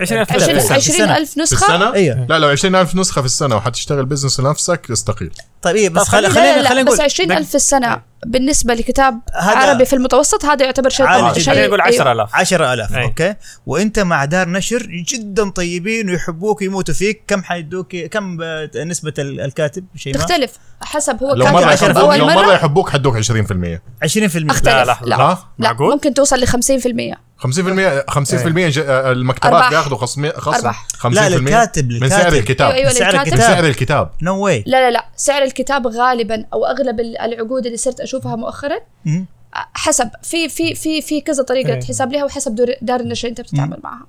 20000 عشرين- في السنة. عشرين ألف في السنة؟ أيوه لا لو 20000 نسخة في السنة وحتشتغل business لنفسك استقيل طيب إيه بس خلينا خلينا- بس نقول 20 ألف في السنة بالنسبة لكتاب عربي في المتوسط هذا يعتبر شيء عالي جداً. شيء خلينا نقول أيوة. 10000 10000 أي. أوكي وأنت مع دار نشر جدا طيبين ويحبوك ويموتوا فيك كم حيدوك كم نسبة ال- الكاتب شيء تختلف حسب هو لو كاتب مرة يحبوك أول لو مرة مرة يحبوك حدوك 20% 20% اختلف لا، لا. لا؟ لا معقول؟ ممكن توصل ل 50% 50% 50% ج- آه، المكتبات. بياخذوا خصم خصم أرباح. 50% لا للكاتب من سعر. الكتاب. أيوة، أيوة، سعر للكاتب. من الكتاب سعر الكتاب. no way لا لا لا. سعر الكتاب غالبا أو أغلب ال- العقود اللي صرت أشوفها مؤخرا حسب. في في في في كذا طريقة إيه. حساب لها وحسب دار النشر أنت بتتعامل معها.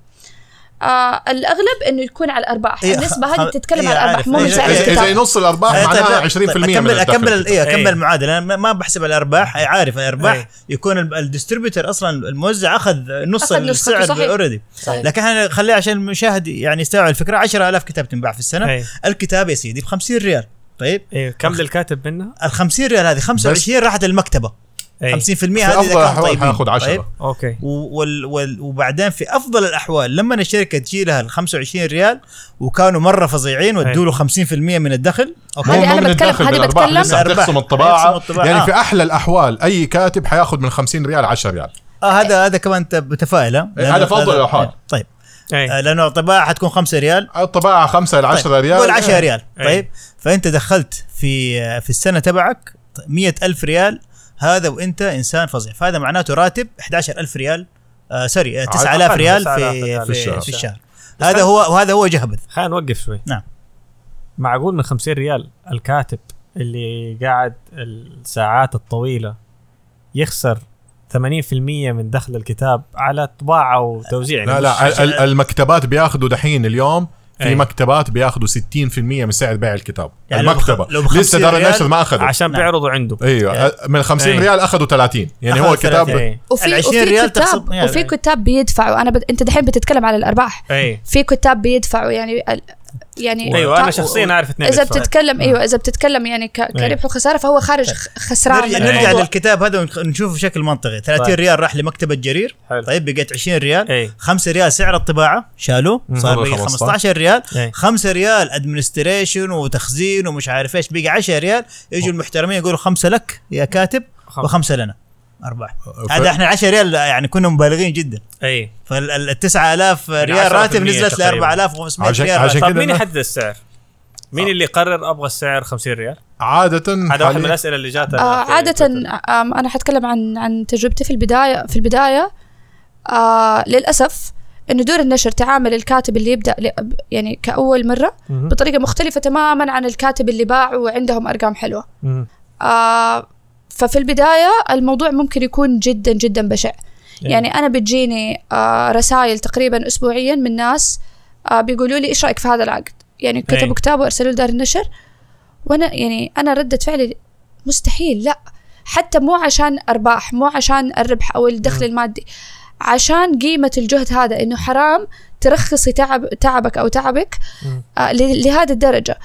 آه الأغلب إنه يكون على الأرباح إيه، النسبة هذه بتتكلم إيه، على الأرباح. مو من إيه، سعر إيه، إذا الكتاب نص الأرباح طيب، معناها طيب، 20% من اكمل الدخل اكمل الكتاب. أيوه أكمل إيه. المعادلة أنا ما- ما بحسب الأرباح عارف الأرباح إيه. يكون ال- ال distributor أصلا الموزع أخذ نص أخذ السعر. already صحيح. لكن إحنا خليها عشان المشاهد يعني يستوعب الفكرة 10000 كتاب تنباع في السنة أي. الكتاب يا سيدي ب 50 ريال طيب إيه كم للكاتب منها؟ ال 50 ريال هذه 25 راحت للمكتبة إيه 50% في هذه أفضل اذا كان الأحوال طيبين حياخذ 10 طيب؟ أوكي و- وال وال وبعدين في أفضل الأحوال لما الشركة تجي لها ال 25 ريال وكانوا مرة فظيعين ودوا له 50% من الدخل أوكي هذه من بتكلم- هذه بتكلم- لسه. حتخصم الطباعة الطباعة. يعني آه. في أحلى الأحوال أي كاتب حياخذ من 50 ريال 10 ريال آه هذا هذا كمان انت متفائل ها؟ إيه، هذا في أفضل الأوقات. طيب إيه آه، لأنه الطباعة حتكون 5 ريال الطباعة 5 ل 10 طيب. ريال قول 10 ريال إيه. طيب فأنت دخلت في آه، في السنة تبعك 100000 ريال هذا وإنت إنسان فظيع. فهذا معناته راتب 11000 ريال آه sorry آه، 9000 أقل، ريال 9000 في في, في الشهر. في الشهر. هذا هو وهذا هو جهبذ. خلينا نوقف شوي. نعم. معقول من 50 ريال الكاتب اللي قاعد الساعات الطويلة يخسر 80% من دخل الكتاب على طباعة وتوزيع. يعني لا لا ال- المكتبات بياخذوا دحين اليوم في أي. مكتبات بياخذوا 60% من سعر بيع الكتاب يعني لو المكتبة بخ- لو لسه دار النشر ما أخذوا عشان نعم. بيعرضوا عنده أيوه من 50 أي. ريال أخذوا 30 يعني هو الكتاب 30. إيه وفي ال 20 وفي ريال كتاب يعني- وفي كتاب بيدفعوا أنا بد... أنت دحين بتتكلم على الأرباح إيه في كتاب بيدفعوا يعني. يعني أيوه أنا شخصيا أعرف اثنين إذا. بتتكلم أيوه إذا بتتكلم يعني. إيه. كربح وخساره فهو خارج خ- خسران نرجع, نرجع. للكتاب هذا ونشوفه بشكل منطقي 30 طيب. ريال راح لمكتبة جرير حلو. طيب بقت 20 ريال إيه 5 ريال سعر الطباعة شالوه. صار بقى 15. 15 ريال إيه 5 ريال administration وتخزين ومش عارف إيش بقى 10 ريال يجوا المحترمين يقولوا خمسة لك يا كاتب. وخمسة لنا أرباح. ف- هذا إحنا 10 ريال يعني كنا مبالغين جدا. إيه فال 9000 ريال 10% راتب نزلت ل تقريباً. 4500 عشان- ريال عشان. طب مين يحدد السعر؟ مين اللي يقرر أبغى السعر 50 ريال؟ عادة هذا واحد من الأسئلة اللي جات آه عادة أنا حتكلم عن عن تجربتي في البداية في البداية. آه للأسف إنه دور النشر تعامل الكاتب اللي يبدأ ل- يعني كأول مرة بطريقة مختلفة تماما عن الكاتب اللي باع وعندهم أرقام حلوة. آه ففي البداية الموضوع ممكن يكون جدا جدا بشع. يعني أنا بتجيني آه رسائل تقريبا أسبوعيا من ناس آه بيقولوا لي إيش رأيك في هذا العقد؟ يعني كتبوا أي. كتاب وأرسلوا لدار النشر وأنا يعني أنا ردة فعلي مستحيل لا. حتى مو عشان أرباح مو عشان الربح أو الدخل المادي عشان قيمة الجهد هذا إنه حرام ترخصي تعب تعبك أو تعبك آه لهذه الدرجة.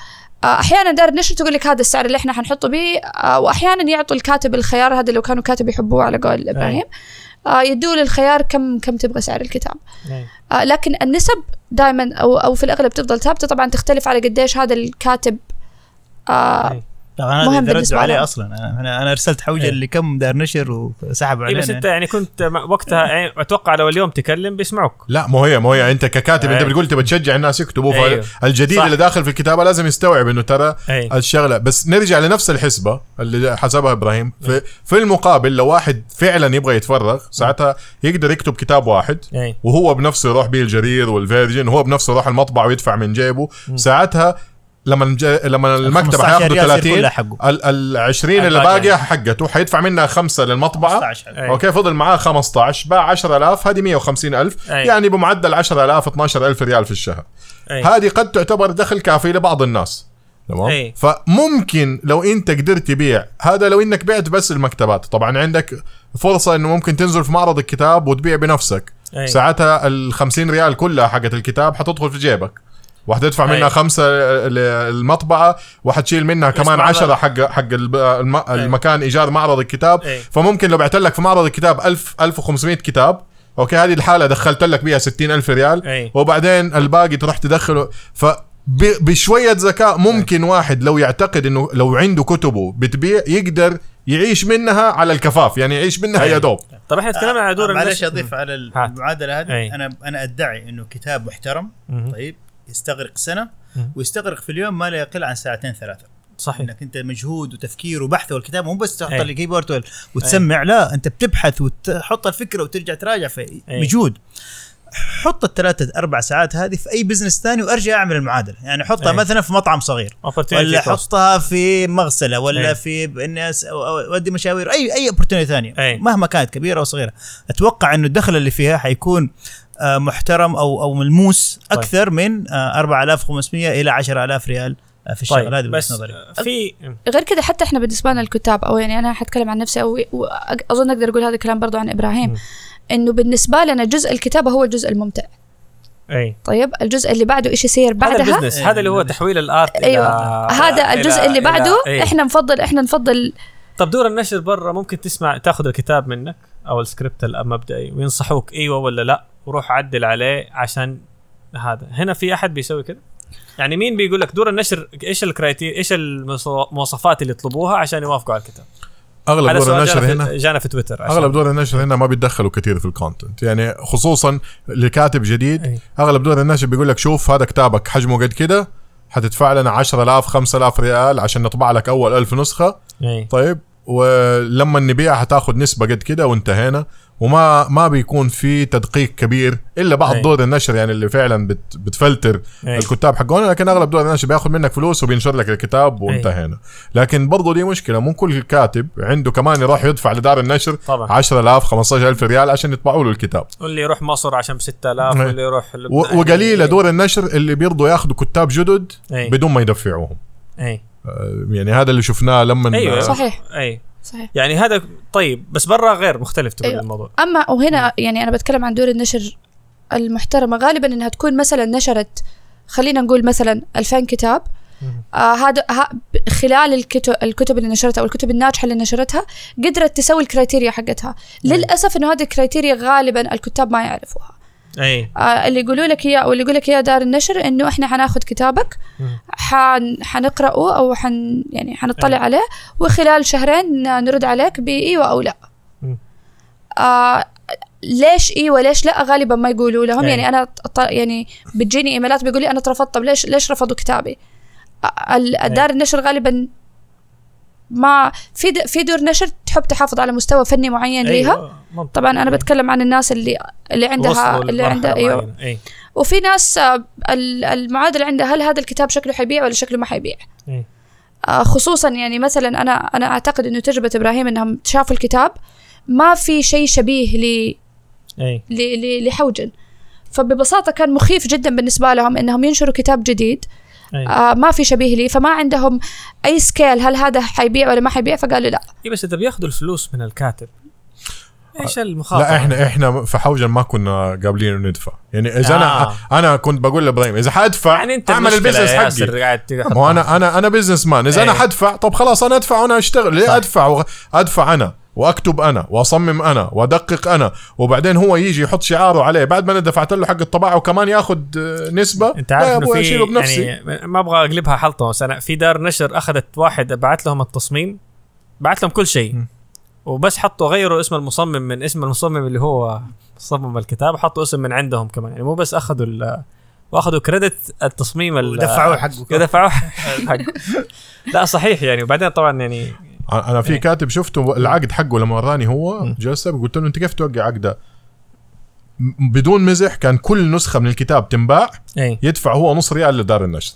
أحيانا دار النشر تقول لك هذا السعر اللي إحنا حنحطه به آه، وأحيانا يعطوا الكاتب الخيار هذا لو كانوا كاتب يحبوه على قول إبراهيم آه، يدوا الخيار كم كم تبغى سعر الكتاب. آه، لكن النسب دائما أو أو في الأغلب تفضل ثابتة طبعا تختلف على قديش هذا الكاتب. طبعا اللي بالنسبة ردوا عليه. أصلا. أنا أنا, أنا أرسلت حوجة إيه. اللي كم دار نشر وسحبوا علينا بس أنت يعني كنت وقتها يعني أتوقع لو اليوم تكلم بيسمعوك. لا مو هي مو هي. أنت ككاتب أنت أي. بتقول تبى تشجع الناس يكتبوا أيوه. فالجديد صح. اللي داخل في الكتابة لازم يستوعب إنه ترى اي الشغلة. بس نرجع لنفس الحسبة اللي حسبها إبراهيم. في, في المقابل لو واحد فعلا يبغى يتفرغ ساعتها يقدر يكتب كتاب واحد اي وهو بنفسه يروح بيه الجرير وال Virgin هو بنفسه يروح المطبعة ويدفع من جيبه. ساعتها لما لما المكتبة 15 حياخذوا ريال يصير 30 كلها حقه. ال ال 20 اللي الباقي. باقية حقته حيدفع منها خمسة للمطبعة 15 أي. أوكي فضل معاه 15 باع 10000 هذه 150000 أي. يعني بمعدل 10000 12000 ريال في الشهر أي هذه قد تعتبر دخل كافي لبعض الناس تمام أي. فممكن لو أنت قدرت تبيع هذا لو أنك بعت بس المكتبات طبعا عندك فرصة إنه ممكن تنزل في معرض الكتاب وتبيع بنفسك أي. ساعتها ال 50 ريال كلها حقت الكتاب حتدخل في جيبك وحتدفع منها أي. خمسة للمطبعة وحتشيل منها كمان عشرة حق حق الب- الم- المكان إيجار معرض الكتاب أي. فممكن لو بعت لك في معرض الكتاب 1000 1500 كتاب أوكي هذه الحالة دخلت لك بيها 60 ألف ريال أي. وبعدين الباقي تروح تدخله ف بشوية ذكاء ممكن واحد لو يعتقد إنه لو عنده كتبه بتبيع يقدر يعيش منها على الكفاف يعني يعيش منها أي. يا دوب طب إحنا تكلمنا على دور معلش أضيف على. المعادلة هذه. أنا أنا أدعي إنه كتاب محترم. طيب يستغرق سنة. ويستغرق في اليوم ما لا يقل عن ساعتين ثلاثة صحيح إنك أنت مجهود وتفكير وبحث والكتاب مو بس تحط أي. ال keyboard وتسمع لا أنت بتبحث وتحط الفكرة وترجع تراجع في أي. مجهود حط الثلاثة أربع ساعات هذه في أي business ثاني وأرجع أعمل المعادلة يعني حطها أي. مثلا في مطعم صغير ولا. حطها في مغسلة ولا أي. في any أس- أو- أو- أودي مشاوير اي أي opportunity ثانية أي. مهما كانت كبيرة أو صغيرة أتوقع إنه الدخل اللي فيها حيكون محترم أو أو ملموس طيب. أكثر من آه، 4500 إلى 10000 ريال آه، في الشهر طيب هذه بس بس نظري في غير كذا حتى إحنا بالنسبة لنا الكتاب أو يعني أنا حتكلم عن نفسي أو أظن أقدر أقول هذا الكلام برضو عن إبراهيم مم. إنه بالنسبة لنا جزء الكتابه هو الجزء الممتع أي طيب الجزء اللي بعده إيش يصير هذا بعدها ال business إيه، هذا اللي هو ال business. تحويل ال art أيوه إلى- هذا إلى- الجزء اللي إلى- بعده إيه. إحنا نفضل إحنا نفضل طب دور النشر برا ممكن تسمع تاخذ الكتاب منك أو السكريبت المبدئي وينصحوك إيوه ولا لأ وروح عدل عليه عشان هذا. هنا في أحد بيسوي كده؟ يعني مين بيقول لك دور النشر إيش ال criteria إيش المواصفات اللي يطلبوها عشان يوافقوا على الكتاب؟ أغلب دور النشر جانا هنا جانا في تويتر عشان- أغلب دور النشر هنا ما بيتدخلوا كثير في ال content يعني خصوصا لكاتب جديد أي. أغلب دور النشر بيقول لك شوف هذا كتابك حجمه قد كده حتدفع لنا 10000 5000 ريال عشان نطبع لك أول 1000 نسخة. اي طيب ولما نبيع حتاخذ نسبة قد كده وانتهينا وما ما بيكون في تدقيق كبير إلا بعض أي. دور النشر يعني اللي فعلا بت بتفلتر أي. الكتاب حقهم لكن أغلب دور النشر بياخذ منك فلوس وبينشر لك الكتاب وانتهينا. لكن برضو دي مشكلة مو كل كاتب عنده كمان يروح يدفع لدار النشر طبعا. 10000 15000 ريال عشان يطبعوا له الكتاب. واللي يروح مصر عشان ب 6000 أي. واللي يروح وقليلة دور النشر اللي بيرضوا ياخذوا كتاب جدد أي. بدون ما يدفعوهم. أي. يعني هذا اللي شفناه لما أيوه. صحيح. أي. صحيح. يعني هذا طيب بس برا غير مختلف تقول أيوة. الموضوع. أما وهنا يعني أنا بتكلم عن دور النشر المحترمة غالبا إنها تكون مثلا نشرت خلينا نقول مثلا 2000 كتاب. آه هذا ها ب- خلال الكتب الكتب اللي نشرتها أو الكتب الناجحة اللي نشرتها قدرت تسوي ال criteria حقتها. للأسف إنه هذه ال criteria غالبا الكتاب ما يعرفوها. أي آه اللي يقولوا لك اياه أو اللي يقول لك اياه دار النشر إنه إحنا حناخذ كتابك. حن حنقرأه أو حن يعني حنطلع أي. عليه وخلال شهرين نرد عليك بايوه أو لا. آه ليش أيوه ليش لا غالبا ما يقولوا لهم أي. يعني أنا يعني بتجيني إيميلات بيقول لي أنا اترفضت طب ليش ليش رفضوا كتابي آه، الدار النشر غالبا ما في في دور نشر تحب تحافظ على مستوى فني معين ليها أيوة. طبعا أنا أي. بتكلم عن الناس اللي اللي عندها اللي عندها أيوه. أي وفي ناس آه، ال- المعادلة عندها هل هذا الكتاب شكله حيبيع ولا شكله ما حيبيع آه، خصوصا يعني مثلا أنا أنا أعتقد إنه تجربة إبراهيم إنهم شافوا الكتاب ما في شيء شبيه ل لحوجن فببساطة كان مخيف جدا بالنسبة لهم إنهم ينشروا كتاب جديد آه ما في شبيه لي فما عندهم أي scale هل هذا حيبيع ولا ما حيبيع؟ فقالوا لا. إيه بس إذا بياخذوا الفلوس من الكاتب إيش المخاطرة؟ لا إحنا إحنا في حوجن ما كنا قابلين إنه ندفع. يعني إذا آه. أنا أنا كنت بقول لإبراهيم إذا حادفع يعني أنت أعمل ال business حقي. ما أنا أنا أنا بزنس مان إذا أنا إيه. حدفع طب خلاص أنا أدفع وأنا أشتغل. ليه صح. أدفع؟ وغ- أدفع أنا وأكتب أنا وأصمم أنا وأدقق أنا وبعدين هو يجي يحط شعاره عليه. بعد ما أنا دفعت له حق الطباعة وكمان ياخذ آه، نسبة أنت عارف إنه في بنفسي. يعني ما أبغى أقلبها حلطة بس أنا في دار نشر أخذت واحد بعت لهم التصميم بعت لهم كل شيء. وبس حطوا غيروا اسم المصمم من اسم المصمم اللي هو صمم الكتاب حطوا اسم من عندهم كمان يعني مو بس أخذوا وأخذوا كريدت التصميم ال- ودفعوه حقه. دفعوه حقه لا صحيح يعني وبعدين طبعا يعني أنا في إيه. كاتب شفته العقد حقه لما وراني هو م. جلست قلت له أنت كيف توقع عقده بدون مزح كان كل نسخة من الكتاب تنباع اي يدفع هو نص ريال لدار النشر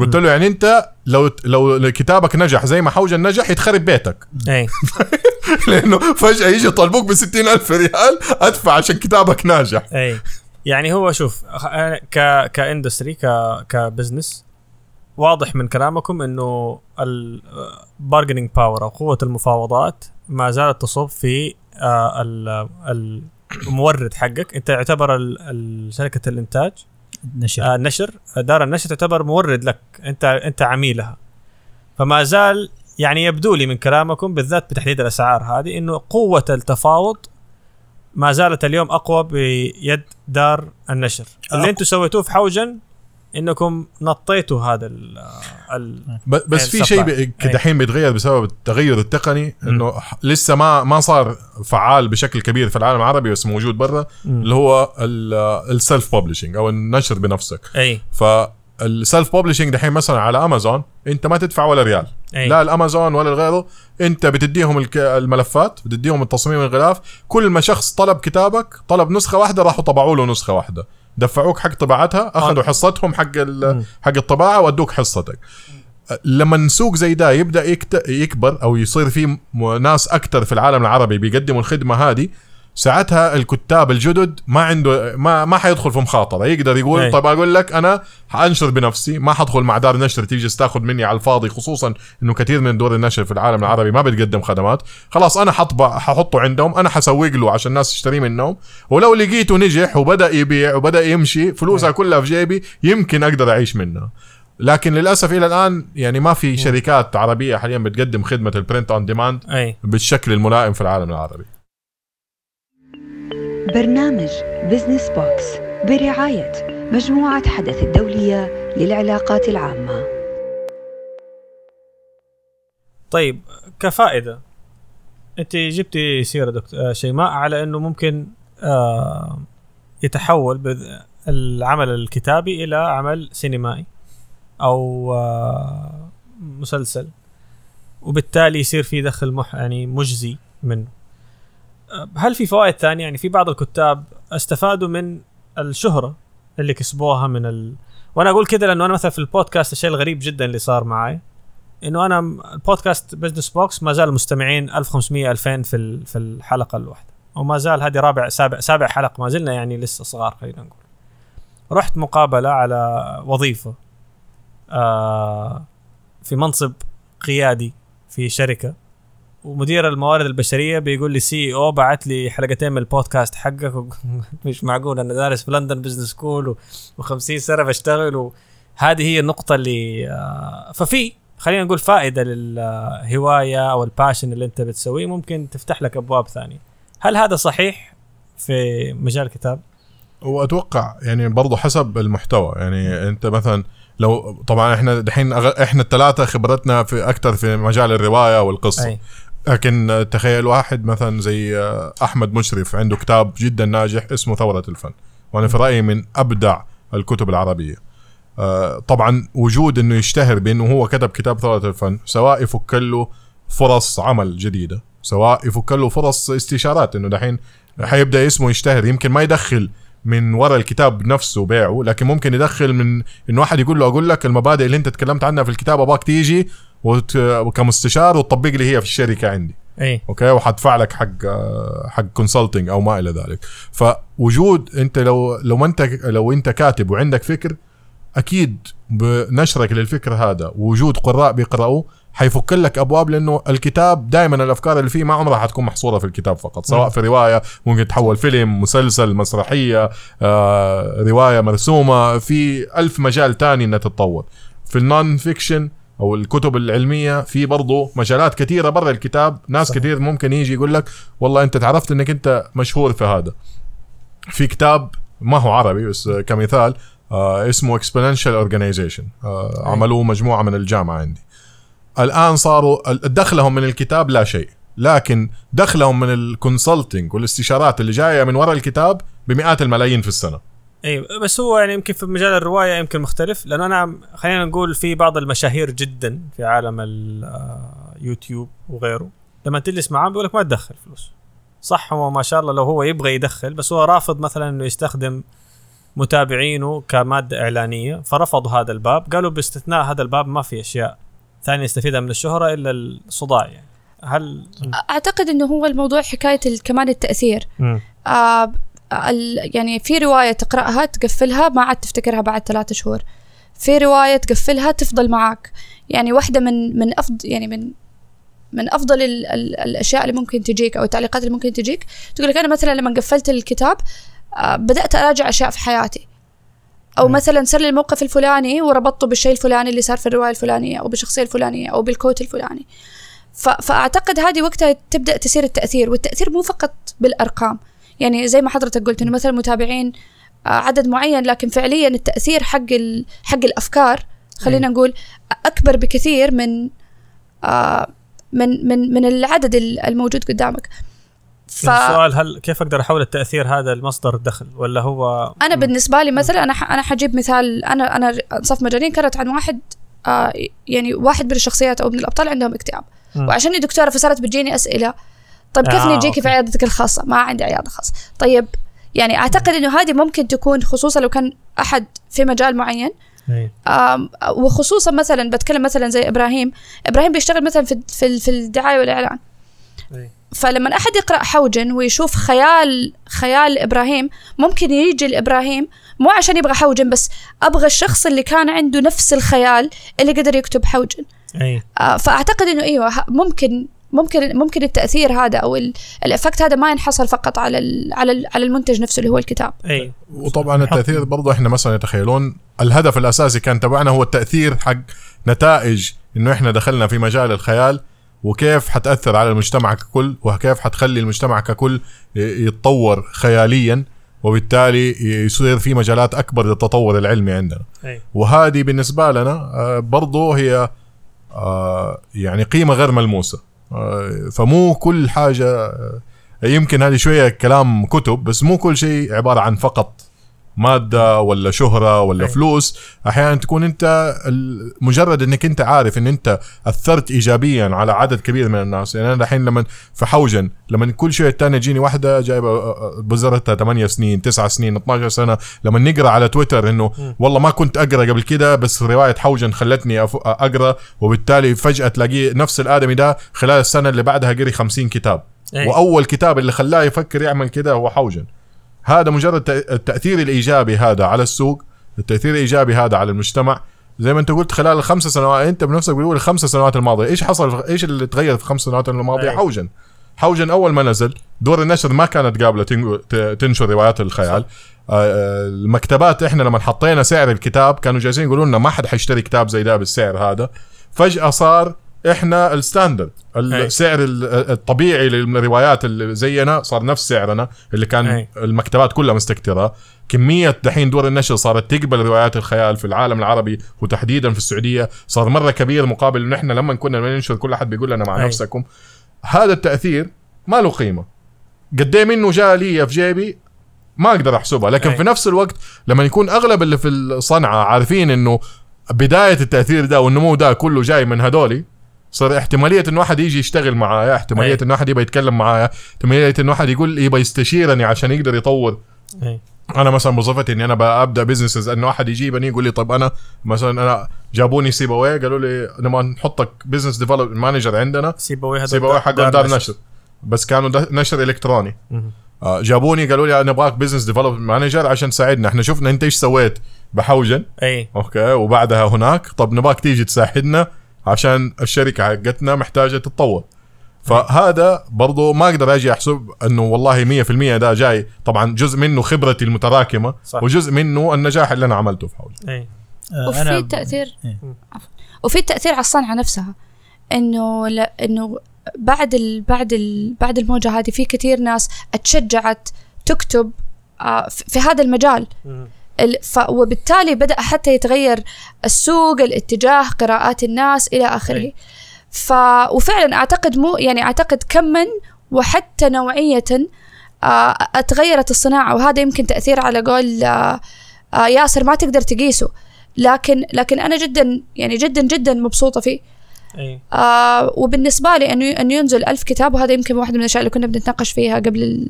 قلت له يعني انت لو لو كتابك نجح زي ما حوجن نجح يتخرب بيتك. اي. لأنه فجأة يجي يطالبوك ب ألف ريال أدفع عشان كتابك ناجح. اي. يعني هو شوف أنا ك ك industry ك ك business واضح من كلامكم إنه ال bargaining power أو قوة المفاوضات ما زالت تصب في آه، ال- المورد حقك. أنت يعتبر شركة الإنتاج. نشر. آه، النشر دار النشر تعتبر مورد لك. أنت أنت عميلها. فما زال يعني يبدو لي من كلامكم بالذات بتحديد الأسعار هذه إنه قوة التفاوض ما زالت اليوم أقوى بيد دار النشر. اللي. أنتم سويتوه في حوجن إنكم نطيتوا هذا ال ال ب- بس في شيء. ب- دحين بيتغير بسبب التغير التقني إنه لسه ما ما صار فعال بشكل كبير في العالم العربي بس موجود برا اللي هو ال self publishing أو النشر بنفسك. إي. فال self publishing دحين مثلا على امازون أنت ما تدفع ولا ريال. إي. لا الأمازون ولا غيره أنت بتديهم الك- الملفات بتديهم التصميم الغلاف كل ما شخص طلب كتابك طلب نسخة واحدة راحوا طبعوا له نسخة واحدة. دفعوك حق طباعتها أخذوا حصتهم حق. حق الطباعة وأدوك حصتك لما سوق زي ده يبدأ. يكبر أو يصير في ناس أكثر في العالم العربي بيقدموا الخدمة هذه ساعتها الكتاب الجدد ما عنده ما ما حيدخل في مخاطرة. يقدر يقول أي. طب أقول لك أنا حأنشر بنفسي ما حدخل مع دار نشر تيجي تاخذ مني على الفاضي خصوصا إنه كثير من دور النشر في العالم العربي ما بتقدم خدمات. خلاص أنا حطبع ححطه عندهم أنا حسوق له عشان الناس تشتريه منهم. ولو لقيته نجح وبدأ يبيع وبدأ يمشي فلوسها كلها في جيبي يمكن أقدر أعيش منها. لكن للأسف إلى الآن يعني ما في شركات عربية حاليا بتقدم خدمة ال print on demand بالشكل الملائم في العالم العربي. برنامج بزنس بوكس برعاية مجموعة حدث الدولية للعلاقات العامة. طيب كفائدة أنت جبتي سيرة دكتور آه، شيماء على إنه ممكن آه يتحول العمل الكتابي إلى عمل سينمائي أو آه مسلسل وبالتالي يصير في دخل مح يعني مجزي منه. هل في فوائد ثانية؟ يعني في بعض الكتاب استفادوا من الشهرة اللي كسبوها من ال... وأنا أقول كذا لأنه أنا مثلا في البودكاست الشيء الغريب جدا اللي صار معي إنه أنا البودكاست بزنس بوكس ما زال مستمعين 1500 2000 في في الحلقة الواحدة وما زال هذه رابع سابع سابع حلقة ما زلنا يعني لسه صغار خلينا نقول. رحت مقابلة على وظيفة آه في منصب قيادي في شركة. ومدير الموارد البشرية بيقول لي سي أو بعت لي حلقتين من البودكاست حقك و- مش معقول أنا دارس في لندن business school و50 سنة بشتغل وهذه هي النقطة اللي آه ففي خلينا نقول فائدة للهواية أو ال passion اللي أنت بتسويه ممكن تفتح لك أبواب ثانية. هل هذا صحيح في مجال الكتاب؟ واتوقع يعني برضه حسب المحتوى. يعني أنت مثلا لو طبعا إحنا دحين إحنا الثلاثه خبرتنا في أكثر في مجال الرواية والقصة. أي. لكن تخيل واحد مثلا زي آه، أحمد مشرف عنده كتاب جدا ناجح اسمه ثورة الفن. وأنا في رأيي من أبدع الكتب العربية. آه، طبعا وجود إنه يشتهر بأنه هو كتب كتاب ثورة الفن سواء يفك له فرص عمل جديدة سواء يفك له فرص استشارات إنه دحين حيبدأ اسمه يشتهر. يمكن ما يدخل من وراء الكتاب نفسه بيعه لكن ممكن يدخل من إنه واحد يقول له أقول لك المبادئ اللي أنت تكلمت عنها في الكتاب ابغاك تيجي وت... كمستشار وتطبق لي هي في الشركة عندي. اي أوكي؟ وحدفع لك حق حق consulting أو ما إلى ذلك. فوجود أنت لو لو أنت لو أنت كاتب وعندك فكر أكيد بنشرك للفكر هذا. ووجود قراء بيقرأوه حيفك لك أبواب لأنه الكتاب دائما الأفكار اللي فيه ما عمرها حتكون محصورة في الكتاب فقط. سواء. في رواية ممكن تحول فيلم مسلسل مسرحية آه، رواية مرسومة في ألف مجال تاني إنها تتطور. في ال non-fiction أو الكتب العلمية في برضه مجالات كثيرة برا الكتاب. ناس صحيح. كثير ممكن يجي يقول لك والله أنت تعرفت إنك أنت مشهور في هذا. في كتاب ما هو عربي بس كمثال آه اسمه Exponential Organization آه عملوه مجموعة من الجامعة عندي. الآن صاروا دخلهم من الكتاب لا شيء. لكن دخلهم من ال consulting والاستشارات اللي جاية من وراء الكتاب بمئات الملايين في السنة. اي بس هو يعني يمكن في مجال الرواية يمكن مختلف لأنه أنا خلينا نقول في بعض المشاهير جدا في عالم اليوتيوب وغيره لما تجلس معاه بيقول لك ما تدخل فلوس. صح هو ما شاء الله لو هو يبغى يدخل بس هو رافض مثلا إنه يستخدم متابعينه كمادة إعلانية فرفضوا هذا الباب. قالوا باستثناء هذا الباب ما في أشياء ثانية يستفيدها من الشهرة إلا الصداع يعني. هل أعتقد إنه هو الموضوع حكاية كمان التأثير. آه يعني في رواية تقرأها تقفلها ما عاد تفتكرها بعد ثلاثة شهور. في رواية تقفلها تفضل معك يعني واحدة من من افضل يعني من من أفضل ال ال الأشياء اللي ممكن تجيك أو التعليقات اللي ممكن تجيك. تقول لك أنا مثلا لما قفلت الكتاب آه بدأت أراجع أشياء في حياتي. أو مثلا صار لي الموقف الفلاني وربطته بالشيء الفلاني اللي صار في الرواية الفلانية أو بالشخصية الفلانية أو بالكوت الفلاني. ف- فأعتقد هذه وقتها تبدأ تصير التأثير والتأثير مو فقط بالأرقام. يعني زي ما حضرتك قلت إنه مثلا متابعين آه، عدد معين لكن فعليا التأثير حق ال- حق الأفكار خلينا نقول أكبر بكثير من آه، من من من العدد ال- الموجود قدامك. ف... السؤال هل كيف أقدر أحول التأثير هذا لمصدر دخل؟ ولا هو أنا بالنسبة لي مثلا أنا ح- أنا حجيب مثال أنا أنا انصاف مجانين كانت عن واحد آه يعني واحد من الشخصيات أو من الأبطال عندهم اكتئاب. مم. وعشاني دكتورة فصارت بتجيني أسئلة طيب كيف آه، أوكي. في عيادتك الخاصة؟ ما عندي عيادة خاصة. طيب يعني أعتقد إنه هذه ممكن تكون خصوصا لو كان أحد في مجال معين. إيه. وخصوصا مثلا بتكلم مثلا زي إبراهيم. إبراهيم بيشتغل مثلا في في, في الدعاية والإعلان. إيه. فلما أحد يقرأ حوجن ويشوف خيال خيال إبراهيم ممكن يجي لإبراهيم مو عشان يبغى حوجن بس أبغى الشخص اللي كان عنده نفس الخيال اللي قدر يكتب حوجن اي آه، فأعتقد إنه إيوه ممكن ممكن ممكن التأثير هذا أو ال- effect هذا ما ينحصر فقط على ال على ال على المنتج نفسه اللي هو الكتاب. إي. وطبعا التأثير برضه إحنا مثلا يتخيلون الهدف الأساسي كان تبعنا هو التأثير حق نتائج إنه إحنا دخلنا في مجال الخيال وكيف حتأثر على المجتمع ككل وكيف حتخلي المجتمع ككل يتطور خياليا وبالتالي يصير في مجالات أكبر للتطور العلمي عندنا. وهذه بالنسبة لنا آه، برضو هي آه، يعني قيمة غير ملموسة. فمو كل حاجة آه، يمكن هذه شوية كلام كتب بس مو كل شيء عبارة عن فقط مادة ولا شهرة ولا أي. فلوس أحيانا تكون أنت مجرد إنك أنت عارف إن أنت أثرت ايجابيا على عدد كبير من الناس. يعني أنا الحين لما في حوجن لما كل شوية تاني تجيني واحدة جايبة بزرتها 8 سنين 9 سنين 12 سنة. لما نقرأ على تويتر إنه والله ما كنت أقرأ قبل كده بس رواية حوجن خلتني أقرأ. وبالتالي فجأة تلاقيه نفس الآدمي ده خلال السنة اللي بعدها قري 50 كتاب. أي. وأول كتاب اللي خلاه يفكر يعمل كده هو حوجن. هذا مجرد التأثير الإيجابي هذا على السوق التأثير الإيجابي هذا على المجتمع. زي ما انت قلت خلال الخمس سنوات انت بنفسك بتقول الخمس سنوات الماضية. إيش حصل إيش اللي تغير في الخمس سنوات الماضية؟ أي. حوجن. حوجن أول ما نزل دور النشر ما كانت قابلة تنشر روايات الخيال. آه، آه، المكتبات إحنا لما حطينا سعر الكتاب كانوا جالسين يقولوا لنا ما حد حيشتري كتاب زي ده بالسعر هذا. فجأة صار إحنا الستاندرد. السعر ال- الطبيعي للروايات اللي زينا صار نفس سعرنا اللي كان أي. المكتبات كلها مستكترة كمية دحين دور النشر صارت تقبل روايات الخيال في العالم العربي وتحديدا في السعودية صار مرة كبير مقابل انه إحنا لما كنا ننشر كل أحد بيقول لنا مع أي. نفسكم هذا التأثير ما له قيمة قد إيه منه جاء لي في جيبي ما أقدر احسبها لكن أي. في نفس الوقت لما يكون أغلب اللي في الصنعة عارفين إنه بداية التأثير ده والنمو ده كله جاي من هدولي صار احتمالية إنه واحد يجي يشتغل معايا احتمالية أي. إنه واحد يبغى يتكلم معايا احتمالية إنه واحد يقول يبغى يستشيرني عشان يقدر يطور. اي أنا مثلا بوظيفتي إني أنا ببدا businesses إنه واحد يجيبني يقول لي طب أنا مثلا أنا جابوني سيبوي قالوا لي نبغى نحطك business development manager عندنا. سيبوي هذا سيبوي حق دار نشر. بس كانوا نشر إلكتروني. آه، جابوني قالوا لي أنا ابغاك business development manager عشان تساعدنا. إحنا شفنا أنت إيش سويت؟ بحوجن. اي أوكي. وبعدها هناك. طب نبغاك تيجي تساعدنا. عشان الشركة حقتنا محتاجة تتطور. فهذا برضو ما أقدر أجي أحسب إنه والله 100% ده جاي. طبعا جزء منه خبرتي المتراكمة صح. وجزء منه النجاح اللي أنا عملته في حوجن اي آه، وفي تأثير. إيه. وفي التأثير على الصنعة نفسها. إنه إنه بعد ال بعد ال بعد الموجة هذه في كثير ناس أتشجعت تكتب آه، في في هذا المجال. وبالتالي بدأ حتى يتغير السوق الاتجاه قراءات الناس إلى آخره. أي. ف وفعلا أعتقد مو يعني أعتقد كما وحتى نوعية آه، أتغيرت الصناعة. وهذا يمكن تأثير على قول آه، آه، ياسر ما تقدر تقيسه. لكن لكن أنا جدا يعني جدا جدا مبسوطة فيه. أي. آه وبالنسبة لي أنه أنه ينزل ألف كتاب وهذا يمكن واحدة من الأشياء اللي كنا بنتناقش فيها قبل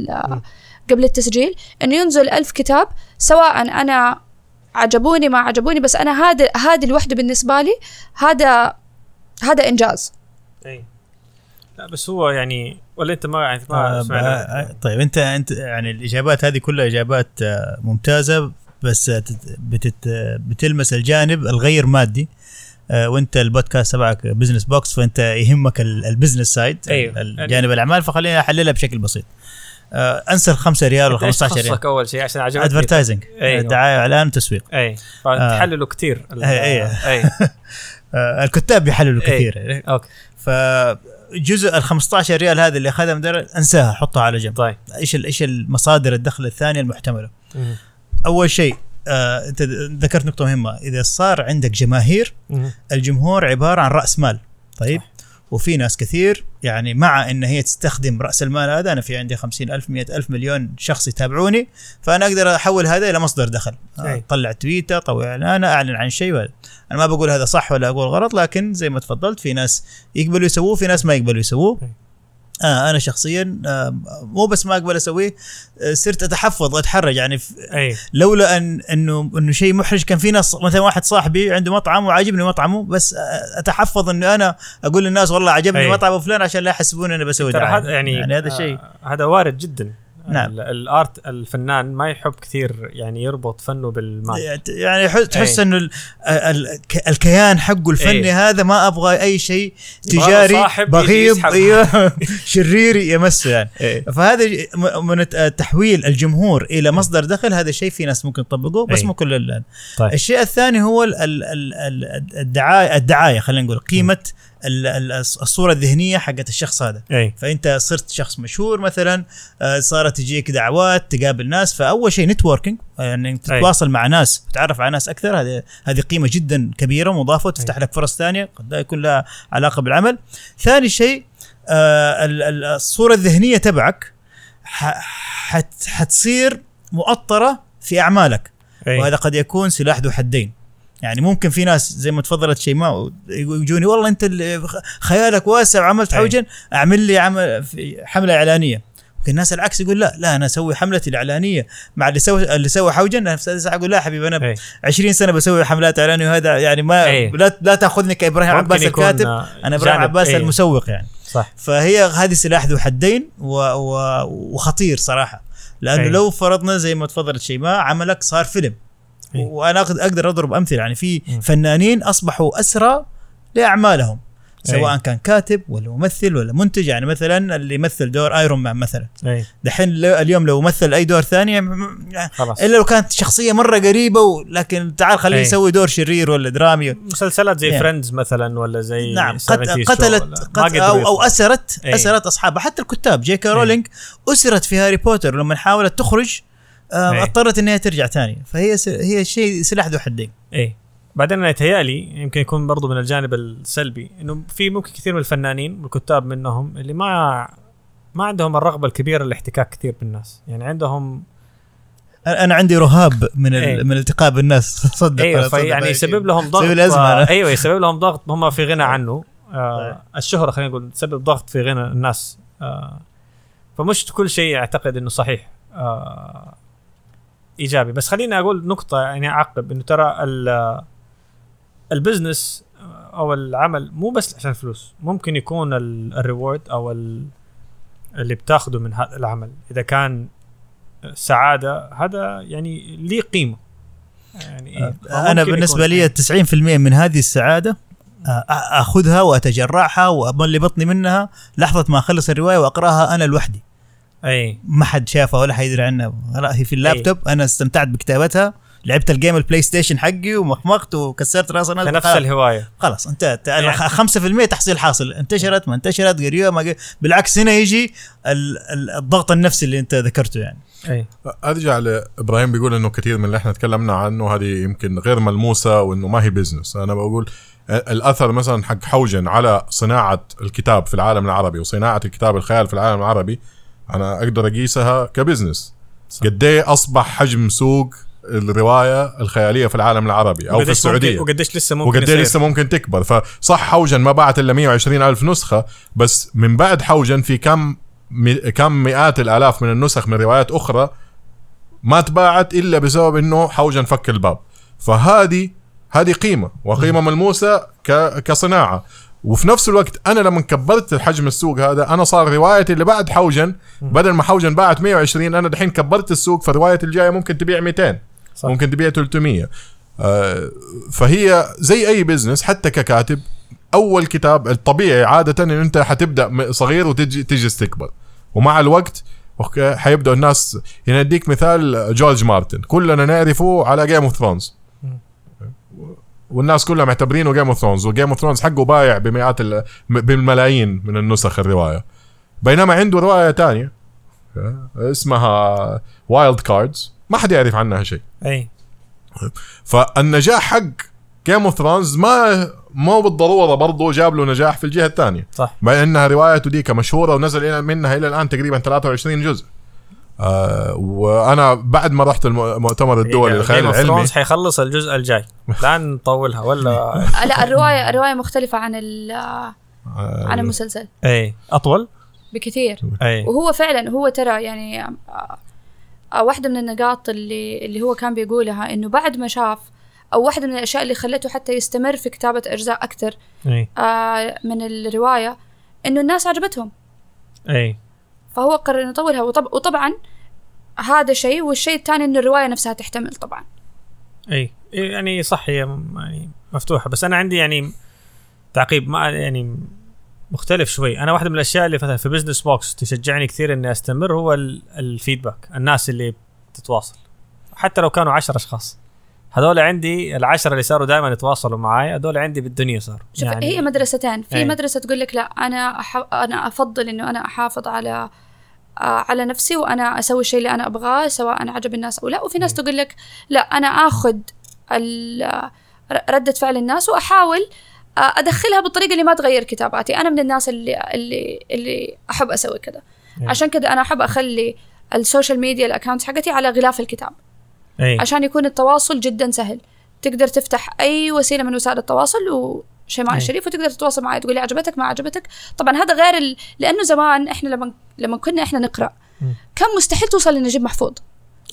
قبل التسجيل أنه ينزل ألف كتاب سواء أنا عجبوني ما عجبوني بس أنا هذا هذه الوحدة بالنسبة لي هذا هذا إنجاز. إي. لا بس هو يعني ولا أنت ما يعني ما آه، آه، طيب أنت أنت يعني الإجابات هذه كلها إجابات آه، ممتازة بس تت- بتت بتلمس الجانب الغير مادي وأنت البودكاست تبعك بزنس بوكس فأنت يهمك ال- ال business side أيوه. الجانب الأعمال فخليني أحللها بشكل بسيط. انسى ال 5 ريال وال إيش 15 ريال. خصك أول شيء؟ عشان عجبتني. advertising أيوه. دعاية اعلان وتسويق. أي. فتحللوا كثير. ال- أي- أي. أي. آه الكتاب بيحللوا. كثير. يعني. أوكي فجزء ال 15 ريال هذا اللي أخذها من أنساها حطها على جنب. طيب. إيش إيش المصادر الدخل الثانية المحتملة؟ مم. أول شيء آه أنت ذكرت نقطة مهمة. إذا صار عندك جماهير مم. الجمهور عبارة عن رأس مال. طيب. وفي ناس كثير يعني مع إن هي تستخدم رأس المال هذا أنا في عندي خمسين ألف مئة ألف مليون شخص يتابعوني فأنا أقدر أحول هذا إلى مصدر دخل أي. أطلع تويته أطلع إعلان أعلن عن شيء وهذا. أنا ما بقول هذا صح ولا أقول غلط لكن زي ما تفضلت في ناس يقبلوا يسووه في ناس ما يقبلوا يسووه. آه أنا شخصيا آه مو بس ما أقبل أسويه آه صرت أتحفظ واتحرج يعني أي. لولا ان انه إنه شيء محرج كان في ناس مثلا واحد صاحبي عنده مطعم وعاجبني مطعمه بس أتحفظ إنه أنا أقول للناس والله عجبني أي. مطعم فلان عشان لا يحسبون إني بسوي دعاية. يعني يعني هذا شيء. آه، هذا وارد جدا. نعم. ال- الآرت الفنان ما يحب كثير يعني يربط فنه بالمال يعني حس- تحس أي. إنه ال- ال- الكيان حقه الفني أي. هذا ما أبغى أي شيء تجاري بغيض. أيوه شرير يمسه يعني إيه. فهذا من تحويل الجمهور إلى مصدر دخل هذا شيء في ناس ممكن تطبقه بس أي. مو كل طيب. الشيء الثاني هو ال- ال- ال- ال- الدعاية الدعاية خلينا نقول قيمة الصورة الذهنية حقت الشخص هذا. أي. فأنت صرت شخص مشهور مثلا آه، صارت تجيك دعوات تقابل ناس فأول شيء نتوركينج يعني إنك أي. تتواصل مع ناس تتعرف على ناس أكثر هذه هذه قيمة جدا كبيرة مضافة وتفتح لك فرص ثانية قد لا يكون لها علاقة بالعمل. ثاني شيء آه، ال- ال- الصورة الذهنية تبعك حتصير مؤطرة في أعمالك. أي. وهذا قد يكون سلاح ذو حدين. يعني ممكن في ناس زي ما تفضلت شيماء يجوني والله انت خيالك واسع وعملت أي. حوجن اعمل لي عمل في حملة إعلانية ممكن الناس العكس يقول لا لا أنا أسوي حملتي الإعلانية مع اللي سوى اللي سوى حوجن في السادسة أقول لا حبيبي أنا أي. 20 سنة بسوي حملات إعلانية وهذا يعني ما أي. لا لا تأخذني كإبراهيم عباس الكاتب أنا إبراهيم عباس أي. المسوق يعني صح فهي هذه سلاح ذو حدين و... و... وخطير صراحة لأنه أي. لو فرضنا زي ما تفضلت شيماء عملك صار فيلم. وأنا أقد- أقدر أضرب أمثلة يعني في. فنانين أصبحوا أسرى لأعمالهم سواء أي. كان كاتب ولا ممثل ولا منتج يعني مثلا اللي يمثل دور ايرون مان مثلا اي دحين اليوم لو مثل أي دور ثاني م- خلاص إلا لو كانت شخصية مرة قريبة و... لكن تعال خليه أي. يسوي دور شرير ولا درامي مسلسلات زي يعني. فريندز مثلا ولا زي نعم 70 قت... show قتلت ولا- قت... ما قدروا أو. اسرت إيه. أسرت أصحابها حتى الكتاب جي كي إيه. رولينج أسرت في هاري بوتر لما حاولت تخرج إيه. اضطرت إنها ترجع ثاني. فهي س... هي شيء سلاح ذو حدين. إيه. بعدين أنا يتهيألي يمكن يكون برضو من الجانب السلبي إنه في ممكن كثير من الفنانين والكتاب منهم اللي ما ما عندهم الرغبة الكبيرة للاحتكاك كثير بالناس. يعني عندهم أنا عندي رهاب من ال... إيه. من الالتقاء بالناس. صدق. أيوه صدق. فيعني هاي يسبب. لهم ضغط. آه أيوه يسبب لهم ضغط. هم في غنى عنه. آه الشهرة خلينا نقول تسبب ضغط في غنى الناس. آه فمش كل شيء أعتقد إنه صحيح. آه إيجابي. بس خليني أقول نقطة يعني أعقب إنه ترى ال- ال business أو العمل مو بس عشان فلوس ممكن يكون ال- ال reward أو ال- اللي بتاخده من هذا العمل. إذا كان سعادة هذا يعني ليه قيمة. يعني إيه؟ أنا فممكن بالنسبة لي 90% من هذه السعادة آه، أخذها وأتجرعها وأملي بطني منها لحظة ما أخلص الرواية وأقرأها أنا لوحدي. أي. ما حد شافها ولا حيدري عنها لا هي في اللابتوب. أنا استمتعت بكتابتها. لعبت ال game البلاي ستيشن حقي ومخمخت وكسرت راس الناس كنفس خلاص. الهواية. خلاص انتهت يعني- 5% تحصيل حاصل. انتشرت ما انتشرت قريبة ما قريبة. بالعكس هنا يجي ال- ال- الضغط النفسي اللي أنت ذكرته يعني. أي. ارجع لابراهيم بيقول إنه كثير من اللي إحنا تكلمنا عنه هذه يمكن غير ملموسة وإنه ما هي business أنا بقول الأثر مثلا حق حوجن على صناعة الكتاب في العالم العربي وصناعة الكتاب الخيال في العالم العربي أنا أقدر أقيسها كبزنس. قد إيه أصبح حجم سوق الرواية الخيالية في العالم العربي أو في وقديش السعودية. وقديش لسه ممكن وقد يصير. لسه ممكن تكبر. فصح حوجن ما باعت إلا 120 ألف نسخة بس من بعد حوجن في كم مي كم مئات الآلاف من النسخ من روايات أخرى ما تباعت إلا بسبب إنه حوجن فك الباب. فهذه هذه قيمة وقيمة ملموسة كصناعة. وفي نفس الوقت أنا لما كبرت الحجم السوق هذا أنا صار روايتي اللي بعد حوجن بدل ما حوجن باعت 120 أنا دحين كبرت السوق فروايتي الجاية ممكن تبيع 200 صح. ممكن تبيع 300 آه، فهي زي أي business حتى ككاتب أول كتاب الطبيعي عادة إن أنت حتبدأ صغير وتجي تجلس تكبر ومع الوقت okay حيبدأ الناس يعني أديك مثال جورج مارتن. كلنا نعرفه على Game of Thrones والناس كلها معتبرينه Game of Thrones و Game of Thrones حقه بايع بمئات ال- بالملايين من النسخ الرواية. بينما عنده رواية تانية اسمها Wild Cards ما حد يعرف عنها شيء. أي. فالنجاح حق Game of Thrones ما مو بالضرورة برضه جاب له نجاح في الجهة الثانية. صح. مع إنها روايته ديك مشهورة ونزل منها إلى الآن تقريبا 23 جزء. آه وأنا بعد ما رحت الم- المؤتمر الدولي للخيال of العلمي. Thrones حيخلص الجزء الجاي. لا نطولها ولا لا الرواية الرواية مختلفة عن ال- آه، عن المسلسل. اي أطول؟ بكثير. اي وهو فعلا هو ترى يعني آه، آه، واحدة من النقاط اللي اللي هو كان بيقولها إنه بعد ما شاف أو واحدة من الأشياء اللي خلته حتى يستمر في كتابة اجزاء أكثر اي آه، من الرواية إنه الناس عجبتهم. اي فهو قرر إنه يطولها. وطب وطبعا هذا شيء والشيء الثاني انه الرواية نفسها تحتمل طبعا. إي يعني صح هي يعني مفتوحة. بس أنا عندي يعني تعقيب ما يعني مختلف شوي. أنا واحدة من الأشياء اللي مثلا في بزنس بوكس تشجعني كثير إني أستمر هو ال- ال feedback الناس اللي بتتواصل حتى لو كانوا عشر أشخاص. هذول عندي العشرة اللي صاروا دائما يتواصلوا معي هذول عندي بالدنيا صاروا. شوف يعني هي مدرستين. في أي. مدرسة تقول لك لا أنا أح... أنا أفضل إنه أنا أحافظ على آه، على نفسي وأنا أسوي الشيء اللي أنا أبغاه سواء عجب الناس أو لا. وفي ناس تقول لك لا أنا آخذ ال- آه، ر- ردة فعل الناس وأحاول آه، أدخلها بالطريقة اللي ما تغير كتاباتي. أنا من الناس اللي اللي اللي أحب أسوي كذا. أي. عشان كذا أنا أحب أخلي ال social media ال account حقتي على غلاف الكتاب. اي عشان يكون التواصل جدا سهل. تقدر تفتح أي وسيلة من وسائل التواصل وشيماء أي. الشريف وتقدر تتواصل معي تقول لي عجبتك ما عجبتك. طبعا هذا غير ال... لأنه زمان إحنا لما لما كنا إحنا نقرأ مم. كان مستحيل توصل لنجيب محفوظ؟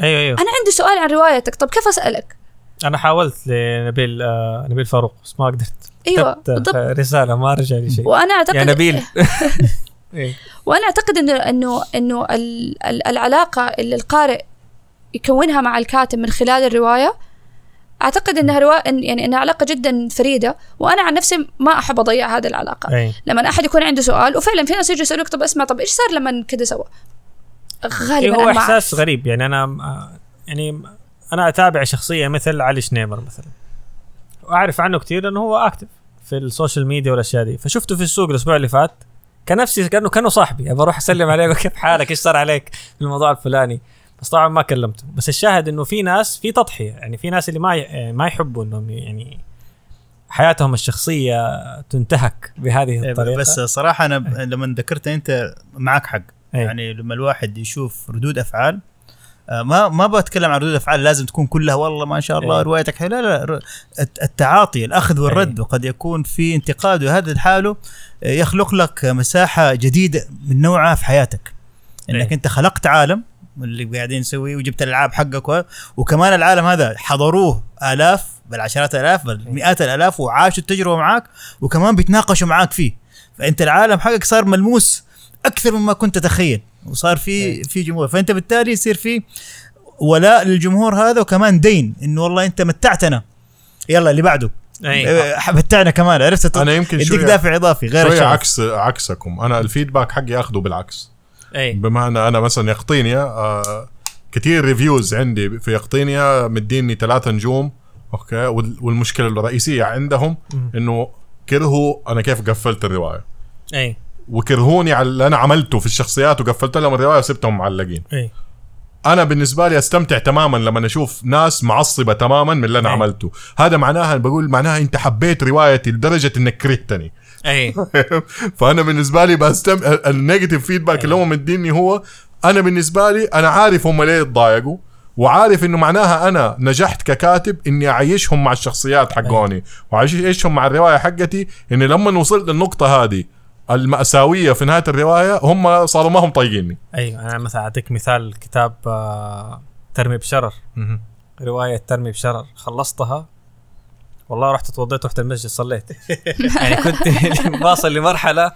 أيوه أيوه. أنا عندي سؤال عن روايتك. طب كيف أسألك؟ أنا حاولت لنبيل آه نبيل فاروق بس ما قدرت. أيوه بالضبط. رسالة ما رجع لي شيء. وأنا اعتقد يا نبيل. إيه. وأنا أعتقد انه انه إنه ال- ال- العلاقة اللي القارئ يكونها مع الكاتب من خلال الرواية أعتقد إنها إن يعني إنها علاقة جدا فريدة وأنا عن نفسي ما أحب أضيع هذه العلاقة. أي. لما أحد يكون عنده سؤال وفعلا في ناس يجوا يسألوك طب اسمع طب إيش صار لما كذا سوى؟ إيه غالبا هو إحساس. غريب. يعني أنا يعني أنا أتابع شخصية مثل علي شنيمر مثلا. وأعرف عنه كثير لأنه هو active في ال social media والأشياء دي. فشفته في السوق الأسبوع اللي فات كان نفسي كأنه كأنه صاحبي. ابى أروح أسلم عليه كيف حالك؟ إيش صار عليك في الموضوع الفلاني؟ بس طبعا ما كلمته بس الشاهد إنه في ناس في تضحية يعني في ناس اللي ما ما يحبوا إنهم يعني حياتهم الشخصية تنتهك بهذه الطريقة بس صراحة أنا ب- لما ذكرت أنت معك حق أي. يعني لما الواحد يشوف ردود أفعال آه، ما ما بتكلم عن ردود أفعال لازم تكون كلها والله ما شاء الله. روايتك حلوة لا لا التعاطي الأخذ والرد. وقد يكون في انتقاد وهذا لحاله آه، يخلق لك مساحة جديدة من نوعها في حياتك إنك. أنت خلقت عالم اللي قاعدين نسويه وجبت الألعاب حقك وكمان العالم هذا حضروه آلاف بل عشرات الآلاف بل مئات الآلاف وعاشوا التجربة معاك وكمان بيتناقشوا معاك فيه. فأنت العالم حقك صار ملموس أكثر مما كنت تتخيل وصار في في جمهور. فأنت بالتالي يصير في ولاء للجمهور هذا وكمان دين إنه والله أنت متعتنا. يلا اللي بعده. أي. أه، متعنا كمان عرفت؟ أنا يمكن يديك شوية دافع إضافي غير شوية الشغف. عكس عكسكم. أنا ال feedback حقي أخذه بالعكس. اي بمعنى أنا مثلا يقطينيا آه كثير reviews عندي في يقطينيا مديني ثلاثة نجوم okay وال- والمشكلة الرئيسية عندهم. إنه كرهوا أنا كيف قفلت الرواية. اي وكرهوني على اللي أنا عملته في الشخصيات وقفلت لهم الرواية وسبتهم معلقين. اي أنا بالنسبة لي أستمتع تماما لما أشوف ناس معصبة تماما من اللي أنا أي. عملته. هذا معناها بقول معناها أنت حبيت روايتي لدرجة إنك كرهتني. اي فأنا بالنسبة لي بستم ال negative feedback اللي هم مديني هو أنا بالنسبة لي أنا عارف هم ليه تضايقوا وعارف إنه معناها أنا نجحت ككاتب إني أعيشهم مع الشخصيات حقوني وأعيشهم مع الرواية حقتي إني لما وصلت للنقطة هذه المأساوية في نهاية الرواية هم صاروا ما هم طايقيني. أيوه أنا مثلا أعطيك مثال كتاب آه، ترمي بشرر. رواية ترمي بشرر. خلصتها والله رحت توضيت رحت المسجد صليت. يعني كنت واصل لمرحلة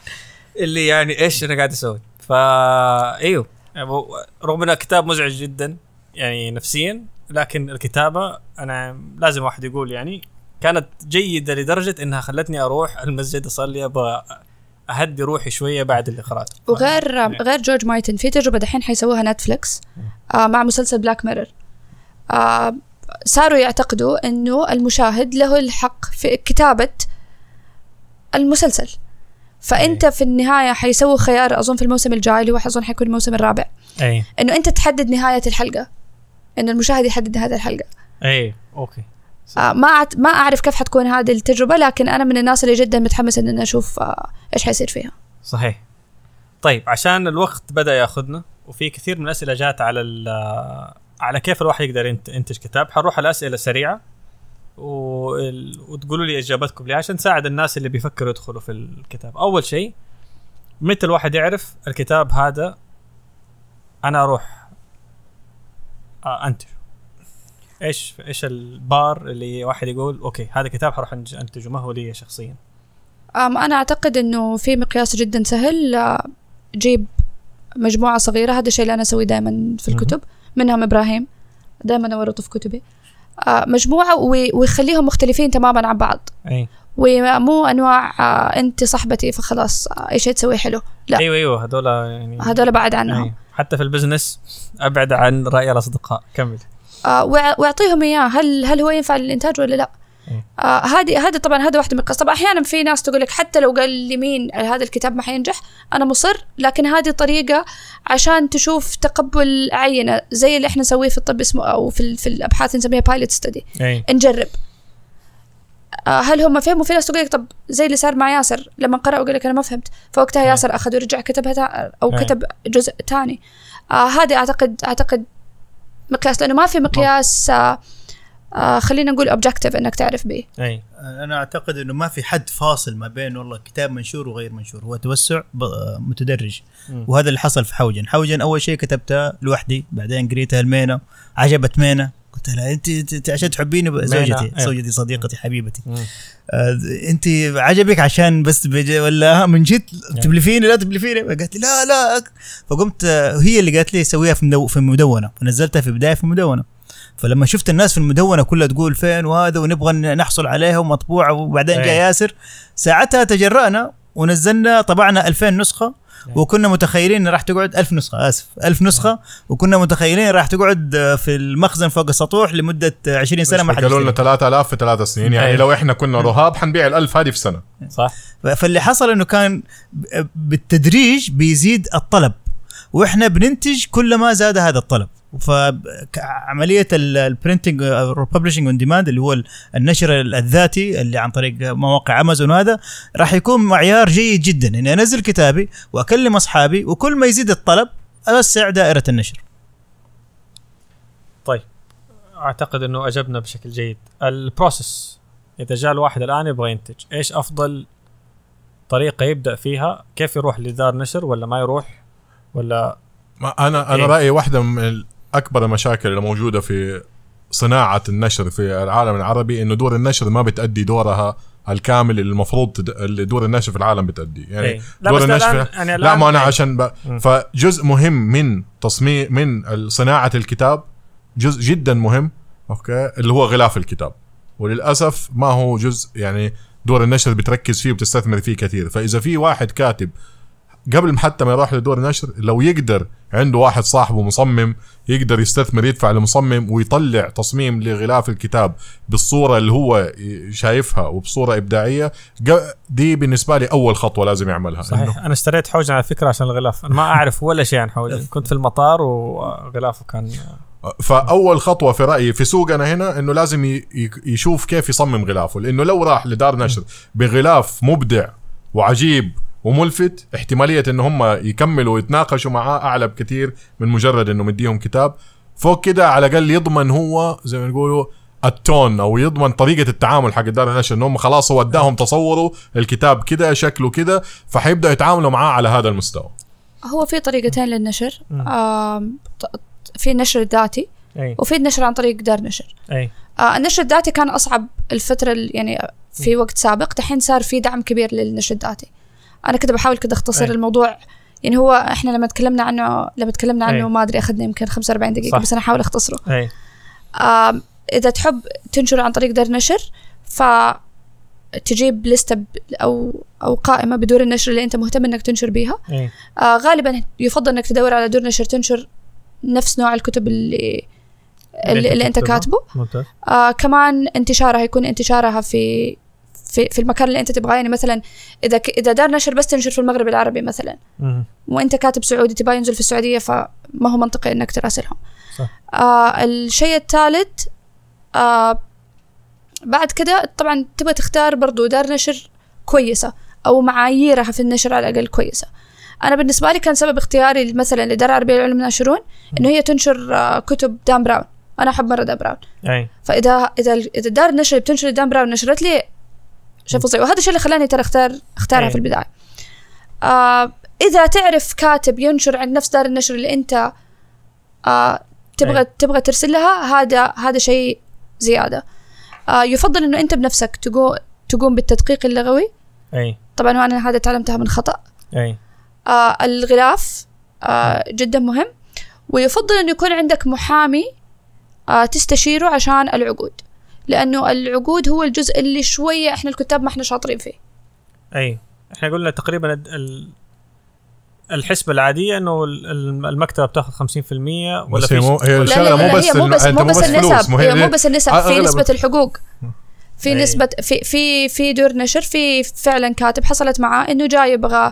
اللي يعني إيش أنا قاعد أسوي. فا إيوه. يعني رغم إنه كتاب مزعج جدا يعني نفسيا لكن الكتابة أنا لازم واحد يقول يعني كانت جيدة لدرجة إنها خلتني أروح المسجد أصلي أبغى أهدي روحي شوية بعد الإخراج. وغير غير جورج مارتن في تجربة دحين حيسووها نتفليكس آه مع مسلسل بلاك ميرور آه صاروا يعتقدوا إنه المشاهد له الحق في كتابة المسلسل. فأنت في النهاية حيسووا خيار أظن في الموسم الجاي اللي هو اظن حيكون الموسم الرابع. اي إنه أنت تحدد نهاية الحلقة. انه المشاهد يحدد نهايه الحلقة. اي أوكي. آه ما أعت... ما أعرف كيف حتكون هذه التجربة لكن أنا من الناس اللي جدا متحمسه إن أشوف آه إيش حيصير فيها. صحيح. طيب عشان الوقت بدأ ياخذنا وفي كثير من الأسئلة جات على ال- على كيف الواحد يقدر ينت- ينتج كتاب. حنروح على أسئلة سريعة وال- وتقولوا لي إجابتكم ليها عشان نساعد الناس اللي بيفكروا يدخلوا في الكتاب. أول شيء متى الواحد يعرف الكتاب هذا أنا أروح انتج إيش إيش البار اللي واحد يقول أوكي هذا كتاب حروح أنتجه ما هو لي شخصيا؟ أم أنا أعتقد إنه في مقياس جدا سهل. جيب مجموعة صغيرة هذا الشيء اللي أنا أسويه دائما في الكتب. منهم إبراهيم. دائما أورطه في كتبي. آه، مجموعة وي- ويخليهم مختلفين تماما عن بعض. أي. ومو أنواع آه، أنت صاحبتي فخلاص آه، أي شيء تسويه حلو. لا. أيوه أيوه هذول يعني هذول بعد عنهم. أي. حتى في البزنس أبعد عن رأي الأصدقاء. كمل. وأعطيهم إياه. هل هل هو ينفع للانتاج ولا لا؟ إيه. آه هذه هذه طبعا هذا واحدة من القصص طبعا أحيانا في ناس تقول لك حتى لو قال لي مين هذا الكتاب ما حينجح أنا مصر لكن هذه طريقة عشان تشوف تقبل عينة زي اللي إحنا نسويه في الطب اسمه أو في في الأبحاث نسميها pilot study نجرب. آه هل هم فهموا؟ في ناس تقول لك طب زي اللي صار مع ياسر لما قرأ وقال لك أنا ما فهمت. فوقتها ياسر أخذ ورجع كتبها أو. كتب جزء ثاني آه هذه اعتقد أعتقد مقياس لأنه ما في مقياس آه آه خلينا نقول objective إنك تعرف به. أي. أنا أعتقد إنه ما في حد فاصل ما بين والله كتاب منشور وغير منشور. هو توسع ب- متدرج. مم. وهذا اللي حصل في حوجن. حوجن أول شيء كتبتها لوحدي بعدين قريتها لمينا. عجبت مينا. قلت لها انت عشان تحبيني زوجتي أيوة. زوجتي صديقتي حبيبتي. آه أنت عجبك عشان بس بج... ولا من جد تبلفيني؟ لا تبلفيني. قالت لي لا لا. فقمت آه، هي اللي قالت لي سويها في مدو... في مدونة. فنزلتها في بداية في مدونة. فلما شفت الناس في المدونة كلها تقول فين وهذا ونبغى نحصل عليها ومطبوعة وبعدين جاء أي. ياسر ساعتها تجرأنا ونزلنا طبعنا 2000 نسخة وكنا متخيلين راح تقعد ألف نسخة آسف ألف نسخة وكنا متخيلين راح تقعد في المخزن فوق السطوح لمدة آه، 20 سنة ما حد قالوا لنا يشتري. 3000 في ثلاث سنين يعني. لو إحنا كنا رهاب حنبيع ال1000 هذه في سنة صح فاللي حصل إنه كان بالتدريج بيزيد الطلب وإحنا بننتج كل ما زاد هذا الطلب فعملية ال printing أو ال publishing on demand اللي هو النشر الذاتي اللي عن طريق مواقع امازون وهذا راح يكون معيار جيد جدا. إني أنزل كتابي وأكلم أصحابي وكل ما يزيد الطلب أوسع دائرة النشر. طيب. أعتقد إنه أجبنا بشكل جيد. البروسيس إذا جاء الواحد الآن يبغى ينتج إيش أفضل طريقة يبدأ فيها؟ كيف يروح لدار نشر ولا ما يروح؟ ولا ما أنا أنا إيه. رأيي واحدة من أكبر المشاكل اللي موجودة في صناعة النشر في العالم العربي إنه دور النشر ما بتأدي دورها الكامل اللي المفروض تد... اللي دور النشر في العالم بتأدي. يعني إيه. لا دور النشر الآن يعني لا ما أنا عشان ب... فجزء مهم من تصميم من صناعة الكتاب جزء جدا مهم أوكي اللي هو غلاف الكتاب. وللأسف ما هو جزء يعني دور النشر بتركز فيه وبتستثمر فيه كثير. فإذا في واحد كاتب قبل حتى ما يروح لدور النشر لو يقدر عنده واحد صاحبه مصمم يقدر يستثمر يدفع لمصمم ويطلع تصميم لغلاف الكتاب بالصورة اللي هو شايفها وبصورة إبداعية دي بالنسبة لي أول خطوة لازم يعملها. صحيح. أنا اشتريت حوجن على فكرة عشان الغلاف. أنا ما أعرف ولا شيء عن حوجن كنت في المطار وغلافه كان فأول خطوة في رأيي في سوقنا هنا إنه لازم يشوف كيف يصمم غلافه لأنه لو راح لدار نشر بغلاف مبدع وعجيب وملفت احتمالية إن هم يكملوا ويتناقشوا معاه أعلى بكثير من مجرد إنه مديهم كتاب. فوق كده على الأقل يضمن هو زي ما نقولوا التون أو يضمن طريقة التعامل حق دار النشر إنهم خلاص هو اداهم تصوروا الكتاب كده شكله كده فحيبدأوا يتعاملوا معاه على هذا المستوى. هو في طريقتين للنشر. ط- في النشر الذاتي أي. وفي النشر عن طريق دار نشر. أي. آه النشر الذاتي كان أصعب الفترة ال- يعني في وقت سابق. دحين صار في دعم كبير للنشر الذاتي. أنا كده بحاول كده أختصر أي. الموضوع يعني هو إحنا لما تكلمنا عنه لما تكلمنا عنه أي. ما ادري أخذنا يمكن 45 دقيقة صح. بس أنا أحاول أختصره أي آم، إذا تحب تنشر عن طريق دار نشر ف تجيب لستة أو أو قائمة بدور النشر اللي أنت مهتم إنك تنشر بيها آه غالبا يفضل إنك تدور على دور نشر تنشر نفس نوع الكتب اللي اللي, اللي أنت. كاتبه ممتاز آه كمان انتشارها يكون انتشارها في في في المكان اللي أنت تبغاه. يعني مثلا إذا ك إذا دار نشر بس تنشر في المغرب العربي مثلا. مهم. وأنت كاتب سعودي تبغى ينزل في السعودية فما هو منطقي إنك تراسلهم. صح. آه الشيء الثالث آه بعد كده طبعا تبغى تختار برضو دار نشر كويسة أو معاييرها في النشر على الأقل كويسة. أنا بالنسبة لي كان سبب اختياري مثلا لدار عربية للعلوم ناشرون إنه هي تنشر آه كتب دان براون. أنا أحب مرة دان براون. أي. فإذا إذا إذا دار النشر اللي بتنشر دان براون نشرت لي شيء فظيع وهذا الشيء اللي خلاني ترى اختار أختارها. في البداية. آه إذا تعرف كاتب ينشر عن نفس دار النشر اللي أنت آه تبغى أي. تبغى ترسل لها هذا هذا شيء زيادة. آه يفضل إنه أنت بنفسك تقوم تقوم بالتدقيق اللغوي. اي طبعا وأنا هذا تعلمتها من خطأ. اي آه الغلاف آه جدا مهم. ويفضل إنه يكون عندك محامي آه تستشيره عشان العقود. لأنه العقود هو الجزء اللي شوية إحنا الكتاب ما إحنا شاطرين فيه. أي. إحنا قلنا تقريبا ال- ال- الحسبة العادية إنه ال- ال- المكتبة بتاخذ 50% ولا في هي مو هي الشغله مو بس هي مو بس مو بس النسب. هي مو بس النسب في أغلب- نسبة الحقوق. في أي. نسبة في في في دور نشر في فعلا كاتب حصلت معاه إنه جاي يبغى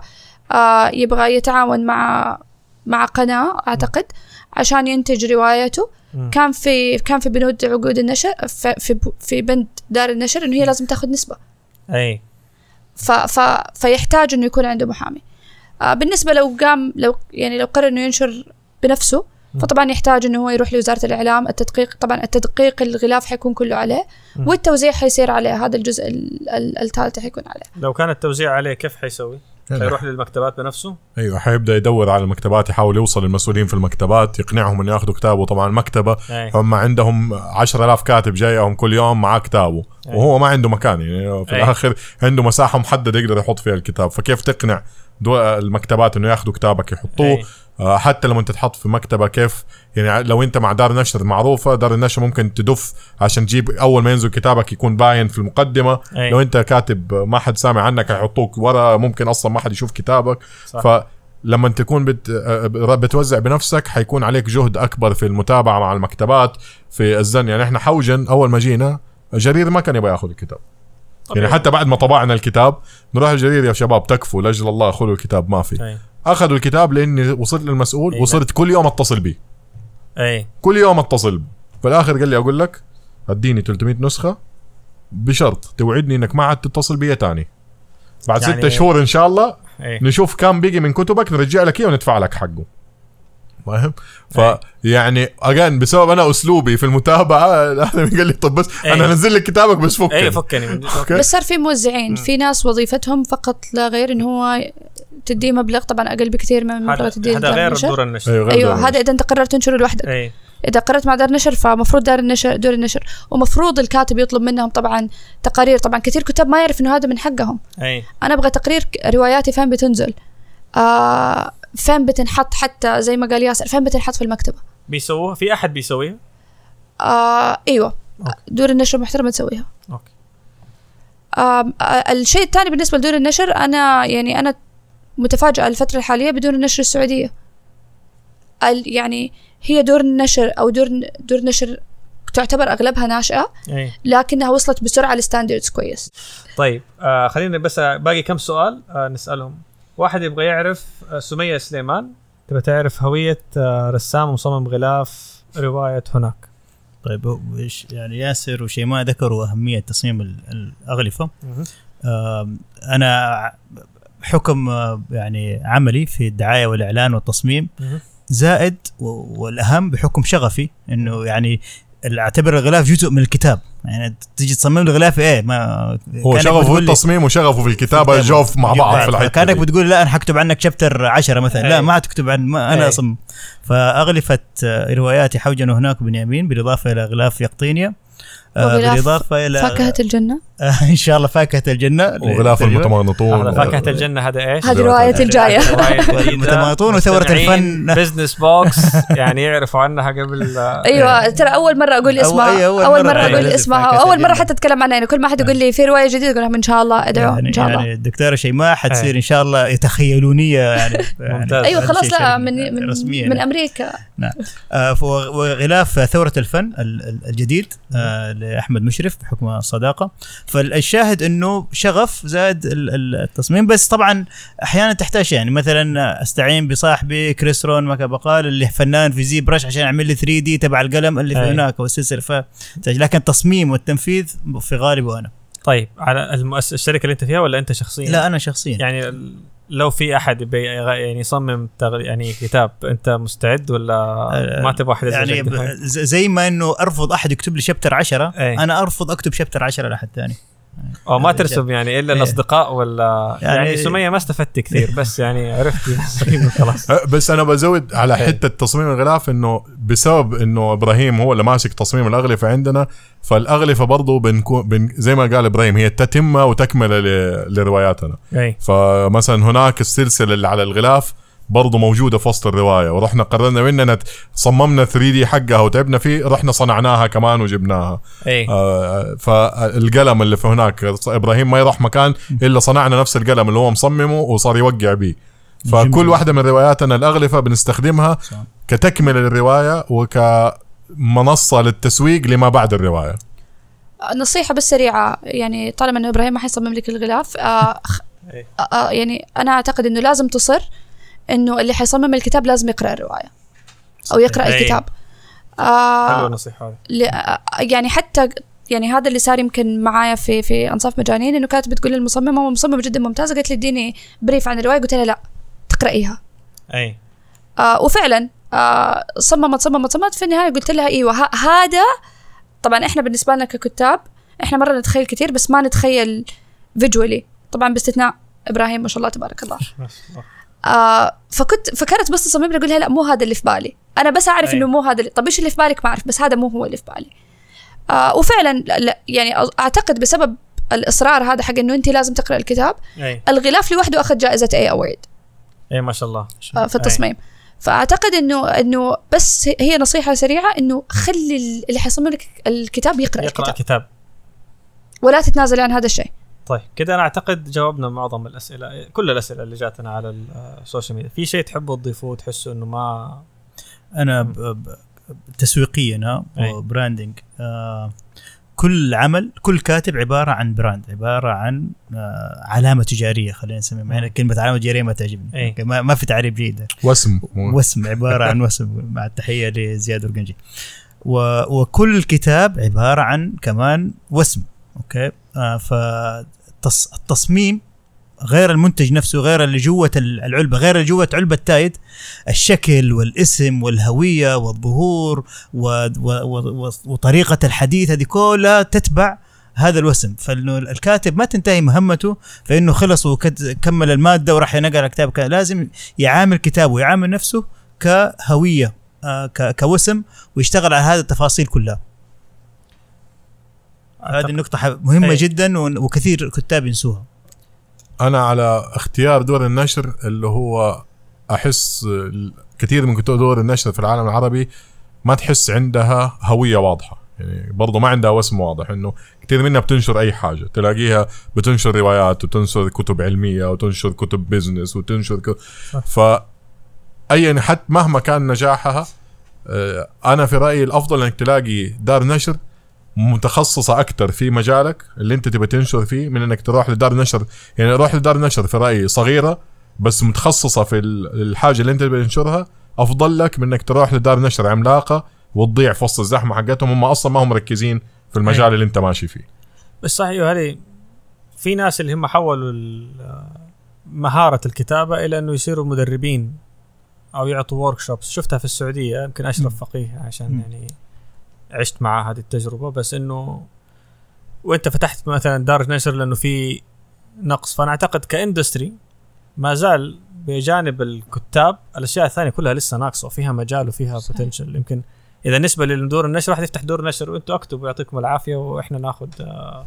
آه يبغى يتعاون مع مع قناة أعتقد. عشان ينتج روايته. مم. كان في كان في بنود عقود النشر في في, في بند دار النشر إنه هي لازم تاخذ نسبة. أي. ف ف فيحتاج إنه يكون عنده محامي. آه بالنسبة لو قام لو يعني لو قرر إنه ينشر بنفسه فطبعا يحتاج إنه هو يروح لوزارة الإعلام التدقيق. طبعا التدقيق الغلاف حيكون كله عليه والتوزيع حيصير عليه. هذا الجزء ال- ال- الثالث حيكون عليه. لو كان التوزيع عليه كيف حيسوي؟ حيروح للمكتبات بنفسه؟ أيوه حيبدأ يدور على المكتبات يحاول يوصل للمسؤولين في المكتبات يقنعهم إنه ياخذوا كتابه طبعا المكتبة أي هم عندهم 10000 كاتب جايهم كل يوم معاه كتابه أي. وهو ما عنده مكان يعني في أي. الآخر عنده مساحة محددة يقدر يحط فيها الكتاب فكيف تقنع المكتبات إنه ياخذوا كتابك يحطوه أي. آه، حتى لما تتحط في مكتبة كيف يعني لو أنت مع دار نشر معروفة دار النشر ممكن تدف عشان تجيب أول ما ينزل كتابك يكون باين في المقدمة أي. لو أنت كاتب ما حد سامع عنك يحطوك ورا ممكن أصلا ما حد يشوف كتابك صح. فلما تكون بت آه، بتوزع بنفسك حيكون عليك جهد أكبر في المتابعة مع المكتبات في الزن يعني إحنا حوجن أول ما جينا جرير ما كان يبغى ياخذ الكتاب يعني طبيعي. حتى بعد ما طبعنا الكتاب نروح الجرير يا شباب تكفوا لأجل الله خذوا الكتاب ما في. أي. أخذوا الكتاب لأني وصلت للمسؤول أي. وصرت كل يوم اتصل بيه. أي. كل يوم اتصل. في الآخر قال لي أقول لك أديني 300 نسخة بشرط توعدني إنك ما عاد تتصل بي تاني. بعد يعني- ستة شهور إن شاء الله أي. نشوف كم بقي من كتبك نرجع لك إياه وندفع لك حقه. فاهم؟ فيعني اجان بسبب أنا أسلوبي في المتابعة الآخر قال لي طب بس أي. أنا انزل لك كتابك بس فك اي فكني. بس صار في موزعين. في ناس وظيفتهم فقط لا غير إنه هو تديه مبلغ طبعا أقل بكثير من مبلغ تديه هذا غير. دور النشر. أيوه دور هذا إذا أنت قررت تنشره لوحدك. اي إذا قررت مع دار نشر فمفروض دار النشر دور النشر. ومفروض الكاتب يطلب منهم طبعا تقارير. طبعا كثير كتاب ما يعرف إنه هذا من حقهم. اي أنا أبغى تقرير رواياتي فين بتنزل. آه فين بتنحط حتى زي ما قال ياسر فين بتنحط في المكتبة؟ بيسووها؟ في أحد بيسويها؟ آه إيوه. أوكي. دور النشر محترمه تسويها. أوكي. آه الشيء الثاني بالنسبة لدور النشر أنا يعني أنا متفاجئة الفترة الحالية بدور النشر السعودية. ال يعني هي دور النشر أو دور دور نشر تعتبر أغلبها ناشئة اي لكنها وصلت بسرعة ل standards كويس. طيب آه خلينا بس باقي كم سؤال آه نسألهم. واحد يبغى يعرف آه سمية سليمان. تبغى تعرف هوية آه رسام ومصمم غلاف رواية هناك. طيب إيش؟ يعني ياسر وشيماء ذكروا أهمية تصميم ال- الأغلفة. أنا حكم آه، يعني عملي في الدعاية والإعلان والتصميم. زائد والأهم بحكم شغفي إنه يعني أعتبر الغلاف جزء من الكتاب. يعني تجي تصمم لي غلاف إيه ما هو شغفه في التصميم وشغفه في الكتابه الكتابة. جوف مع بعض في الحتة كأنك دي. بتقول لا أنا حكتب عنك chapter 10 مثلا لا أي. ما حتكتب عن ما أنا أي. أصمم فاغلفه آه، رواياتي حوجن هناك بنيامين بالإضافة إلى غلاف يقطينيا آه، بالإضافة إلى فاكهة الجنة آه، ان شاء الله فاكهة الجنة. وغلاف هذا فاكهة الجنة هذا إيش؟ هذه روايتي الجاية. المتماطون وثورة الفن. بزنس بوكس يعني يعرفوا عنها قبل. أيوه ترى أول مرة أقول اسمها أي أول أول مرة مرة أقول اسمها أول مرة. حتى أتكلم عنها يعني كل ما حد يقول لي في رواية جديدة أقول لهم إن شاء الله ادعو يعني إن شاء الله. يعني الدكتوره شيماء حتصير إن شاء الله تخيلونيه يعني. ممتاز. أيوه خلاص لا من من, يعني. أمريكا. آه، ف- وغلاف ثورة الفن ال- ال- الجديد آه، لأحمد مشرف بحكم الصداقة فالشاهد أنه شغف زاد ال- ال- التصميم بس طبعا أحيانا تحتاج يعني مثلا أستعين بصاحبي كريس رون ما بقال اللي فنان في زي برش عشان يعمل لي 3 دي تبع القلم اللي في. هناك والسلسلة ف لكن التصميم والتنفيذ في غالبه أنا طيب على المؤسسه الشركة اللي أنت فيها ولا أنت شخصيا؟ لا أنا شخصيا يعني لو في أحد يبي يعني يصمم تغ- يعني كتاب أنت مستعد ولا آه، ما تبغى واحد يعني ب- زي ما إنه أرفض أحد يكتب لي شابتر 10 أي. أنا أرفض أكتب شابتر 10 لاحد ثاني أو ما ترسم يعني إلا إيه. الأصدقاء ولا يعني, يعني- سمية ما استفدت كثير بس يعني عرفت بس خلاص أه، بس أنا بزود على إيه. حتة تصميم الغلاف إنه بسبب إنه إبراهيم هو اللي ماسك تصميم الأغلفة عندنا فالأغلفة برضه بنكون بن زي ما قال إبراهيم هي تتمة وتكملة ل- لرواياتنا اي فمثلا هناك السلسلة اللي على الغلاف برضه موجودة في وسط الرواية ورحنا قررنا مننا صممنا 3 دي حقها وتعبنا فيه رحنا صنعناها كمان وجبناها اي آه فالقلم اللي في هناك إبراهيم ما يروح مكان إلا صنعنا نفس القلم اللي هو مصممه وصار يوقع به فكل. واحدة من رواياتنا الأغلفة بنستخدمها صح. كتكملة للرواية وكمنصة للتسويق لما بعد الرواية نصيحة بس سريعة يعني طالما إنه إبراهيم ما حيصمم لك الغلاف آه إيه. آه آه، يعني أنا أعتقد إنه لازم تصر إنه اللي حيصمم الكتاب لازم يقرأ الرواية أو يقرأ إيه. الكتاب. حلوة آه النصيحة ل- آه، يعني حتى يعني هذا اللي صار يمكن معايا في في أنصاف مجانين إنه كانت بتقول للمصممة ومصممه جدا ممتازة. قالت لي اديني بريف عن الرواية. قلت لها لا تقرأيها. أي. آه وفعلا آه صممت صممت صممت. في النهاية قلت لها إيوه ه- هذا طبعا إحنا بالنسبة لنا ككتاب إحنا مرة نتخيل كثير بس ما نتخيل فيجولي طبعا باستثناء إبراهيم ما شاء الله تبارك الله. آه فكنت فكانت بس تصمم لي أقول لها لا مو هذا اللي في بالي. أنا بس أعرف أي. إنه مو هذا اللي طب إيش اللي في بالك؟ ما أعرف بس هذا مو هو اللي في بالي. آه وفعلا لا- يعني أعتقد بسبب الإصرار هذا حق إنه أنت لازم تقرأ الكتاب أي. الغلاف لوحده أخذ جائزة اي award أي ما شاء الله. آه، في التصميم. فأعتقد انه إنه بس هي نصيحة سريعة إنه خلي ال- اللي حيصمم لك الكتاب يقرأ, يقرأ الكتاب. كتاب ولا تتنازل عن هذا الشيء. طيب كده أنا أعتقد جاوبنا معظم الأسئلة كل الأسئلة اللي جاتنا على السوشيال ميديا. في شيء تحبوا تضيفوه تحسوا إنه ما أنا ب- ب- تسويقيا. و branding آه كل عمل كل كاتب عبارة عن brand عبارة عن آه علامة تجارية خلينا نسميها. يعني كلمة علامة تجارية ما تعجبني. أي. ما, ما في تعريف جيد. وسم. وسم عبارة عن وسم. مع التحية لزياد ورقنجي و وكل كتاب عبارة عن كمان وسم. أوكي؟ آه فالتصميم غير المنتج نفسه غير اللي جوة العلبة غير اللي جوة علبة تايد. الشكل والاسم والهوية والظهور و و و وطريقة الحديث هذه كلها تتبع هذا الوسم. فإنه الكاتب ما تنتهي مهمته فإنه خلص وكمل المادة وراح ينقل كتاب. لازم يعامل كتابه ويعامل نفسه كهوية آه كوسم ويشتغل على هذه التفاصيل كلها. هذه النقطة ح- مهمة أي. جدا وكثير كتاب ينسوها. أنا على اختيار دور النشر اللي هو أحس ال- كثير من كتب دور النشر في العالم العربي ما تحس عندها هوية واضحة. يعني برضه ما عندها وسم واضح إنه كثير منها بتنشر أي حاجة. تلاقيها بتنشر روايات وتنشر كتب علمية وتنشر كتب بزنس وتنشر ك... ف ايا حتى مهما كان نجاحها آه، أنا في رأيي الأفضل إنك تلاقي دار نشر متخصصة أكثر في مجالك اللي أنت تبي تنشر فيه من إنك تروح لدار نشر. يعني روح لدار نشر في رأيي صغيرة بس متخصصة في ال- الحاجة اللي أنت تبي تنشرها. أفضل لك من إنك تروح لدار نشر عملاقة وتضيع في وسط الزحمة حقتهم. هم أصلا ما هم مركزين في المجال أيوة. اللي أنت ماشي فيه. بس صحيح هذه في ناس اللي هم حولوا ال- مهارة الكتابة إلى أنه يصيروا مدربين أو يعطوا ورك شوبس شفتها في السعودية يمكن أشرف فقيه عشان. يعني عشت معاه هذه التجربة بس أنه وأنت فتحت مثلا دار نشر لأنه في نقص. فأنا أعتقد ك industry ما زال بجانب الكتاب الأشياء الثانية كلها لسه ناقصة وفيها مجال وفيها. potential يمكن إذا نسبة لدور النشر واحد يفتح دور نشر وأنتوا أكتبوا يعطيكم العافية وإحنا ناخذ آه،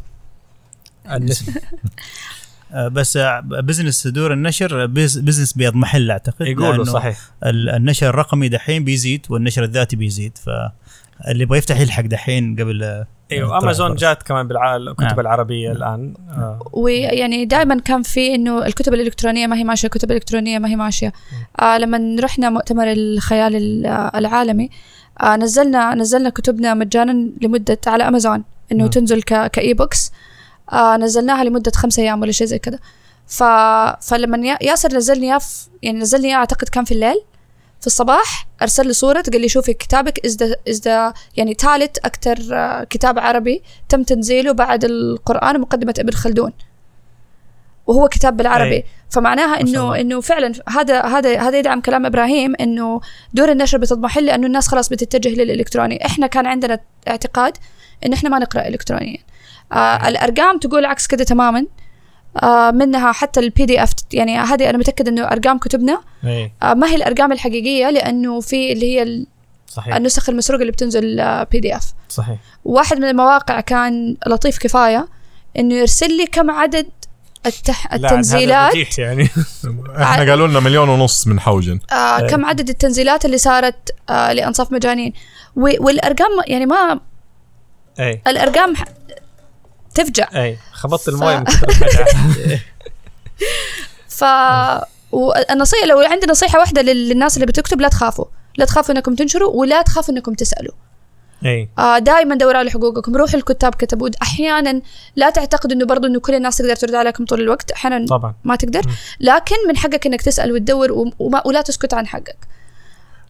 النسبة. آه، بس آه، business دور النشر بز- بزنس بيضمحل أعتقد يقولوا لأنه صحيح ال- النشر الرقمي دحين بيزيد والنشر الذاتي بيزيد فاللي يبغى يفتح يلحق دحين قبل آه، أيوه طلع امازون. جات كمان بالكتب نعم. العربية الآن آه. ويعني دائما كان في إنه الكتب الإلكترونية ما هي ماشية الكتب الإلكترونية ما هي ماشية آه لما رحنا مؤتمر الخيال ال- آه، العالمي آه نزلنا نزلنا كتبنا مجانا لمدة على امازون إنه مم. تنزل ك e-books آه نزلناها لمدة خمسة أيام ولا شيء زي كذا ف فلما يا- ياسر نزلني إياه يعني نزلني إياه أعتقد كان في الليل في الصباح أرسل لي صورة قال لي شوفي كتابك as as يعني ثالث أكثر كتاب عربي تم تنزيله بعد القرآن ومقدمه ابن خلدون. وهو كتاب بالعربي. أي. فمعناها انه. إنه فعلا هذا هذا هذا يدعم كلام إبراهيم إنه دور النشر بتضمحل لأنه الناس خلاص بتتجه للإلكتروني. إحنا كان عندنا اعتقاد إن إحنا ما نقرأ الكترونيا. آه الأرقام تقول عكس كده تماما. آه منها حتى ال PDF يعني هذه أنا متاكد إنه أرقام كتبنا. آه ما هي الأرقام الحقيقية؟ لأنه في اللي هي صحيح. النسخ المسروقة اللي بتنزل PDF صحيح. واحد من المواقع كان لطيف كفاية إنه يرسل لي كم عدد التح... لا، هذا التنزيلات. يعني. إحنا قالوا لنا مليون ونص من حوجن. آه. كم عدد التنزيلات اللي صارت آه لأنصاف مجانين. و- والأرقام يعني ما إي. الأرقام تفجع. أي خبطت ف- المويه من كثر الفجعة. ف والنصيحة لو عندي نصيحة واحدة لل- للناس اللي بتكتب لا تخافوا. لا تخافوا إنكم تنشروا ولا تخافوا إنكم تسألوا. أي. آه دائما دوروا على حقوقكم. روحوا الكتاب كتبوا. أحيانا لا تعتقدوا إنه برضو إنه كل الناس تقدر ترد عليكم طول الوقت. أحيانا طبعا. ما تقدر. لكن من حقك إنك تسأل وتدور وم- وما ولا تسكت عن حقك.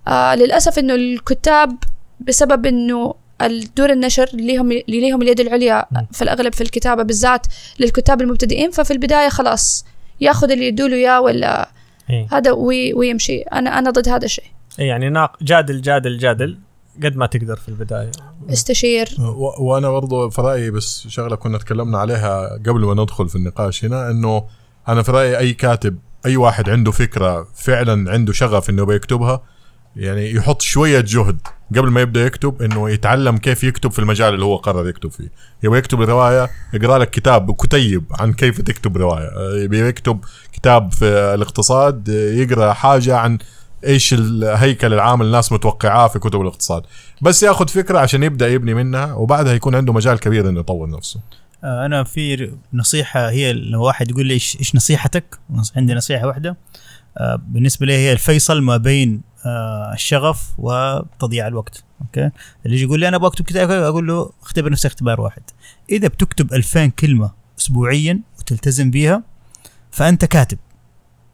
آه للأسف إنه الكتاب بسبب إنه الدور النشر اللي هم اللي ليهم اليد العليا. في الأغلب في الكتابة بالذات للكتاب المبتدئين ففي البداية خلاص ياخذ اللي يدوله اياه ولا اي هذا وي ويمشي. أنا أنا ضد هذا الشيء. إي يعني ناقش جادل جادل جادل قد ما تقدر في البداية. استشير. و- وأنا برضو في رأيي بس شغلة كنا تكلمنا عليها قبل ما ندخل في النقاش هنا إنه أنا في رأيي أي كاتب أي واحد عنده فكرة فعلا عنده شغف إنه بيكتبها يعني يحط شوية جهد قبل ما يبدأ يكتب إنه يتعلم كيف يكتب في المجال اللي هو قرر يكتب فيه. يبغى يكتب رواية يقرأ لك كتاب كتيب عن كيف تكتب رواية. يبغى يكتب كتاب في الاقتصاد يقرأ حاجة عن إيش الهيكل العام الناس متوقعاه في كتب الاقتصاد. بس ياخذ فكرة عشان يبدأ يبني منها وبعدها يكون عنده مجال كبير إنه يطور نفسه. آه، أنا في نصيحة هي لو واحد يقول لي إيش نصيحتك؟ نص- عندي نصيحة واحدة. آه، بالنسبة لي هي الفيصل ما بين الشغف وتضييع الوقت. أوكي؟ اللي يجي يقول لي أنا أبغى اكتب كتاب أقول له اختبر نفسك اختبار واحد. إذا بتكتب 2000 كلمة اسبوعيا وتلتزم بيها فأنت كاتب.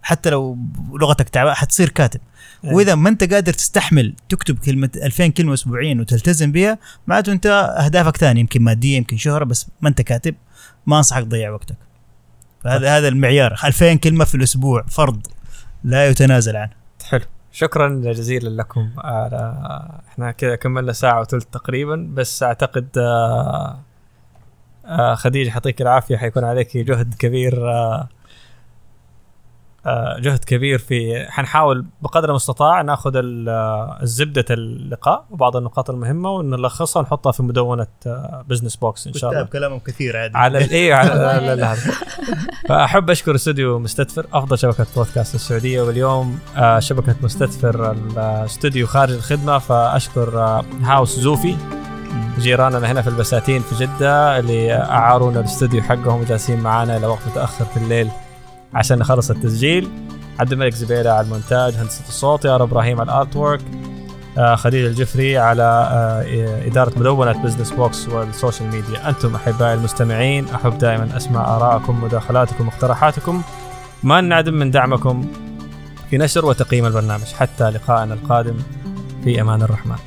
حتى لو لغتك تعبانة حتصير كاتب. إيه. وإذا ما أنت قادر تستحمل تكتب كلمة 2000 كلمة اسبوعيا وتلتزم بها معناته أنت أهدافك ثانية يمكن مادية يمكن شهرة بس ما أنت كاتب ما أنصحك تضيع وقتك. فهذا هذا المعيار. 2000 كلمة في الأسبوع فرض لا يتنازل عنه. حلو. شكرا جزيلا لكم. على إحنا كذا كملنا ساعة وثلث تقريبا بس أعتقد آه، آه، خديجة يعطيك العافية حيكون عليك جهد كبير آه، آه، جهد كبير في حنحاول بقدر المستطاع ناخذ ال- آه، الزبدة اللقاء وبعض النقاط المهمة ونلخصها ونحطها في مدونة Business Box إن شاء الله. كتاب كلامهم كثير عادي. على إيه على هذا فأحب أشكر استوديو مستدفر أفضل شبكة بودكاست السعودية واليوم آه، شبكة مستدفر الاستوديو خارج الخدمة فأشكر آه، هاوس زوفي جيراننا هنا في البساتين في جدة اللي أعارونا الاستوديو حقهم وجالسين معانا إلى وقت متأخر في الليل. عشان نخلص التسجيل. عبد الملك زبيده على المونتاج هندسة الصوت يا إبراهيم على ال artwork آه، خديجة الجفري على آه، إدارة مدونة Business Box وال social media أنتم أحبائي المستمعين أحب دائما أسمع ارائكم مداخلاتكم مقترحاتكم. ما نعدم من دعمكم في نشر وتقييم البرنامج. حتى لقائنا القادم في أمان الرحمن.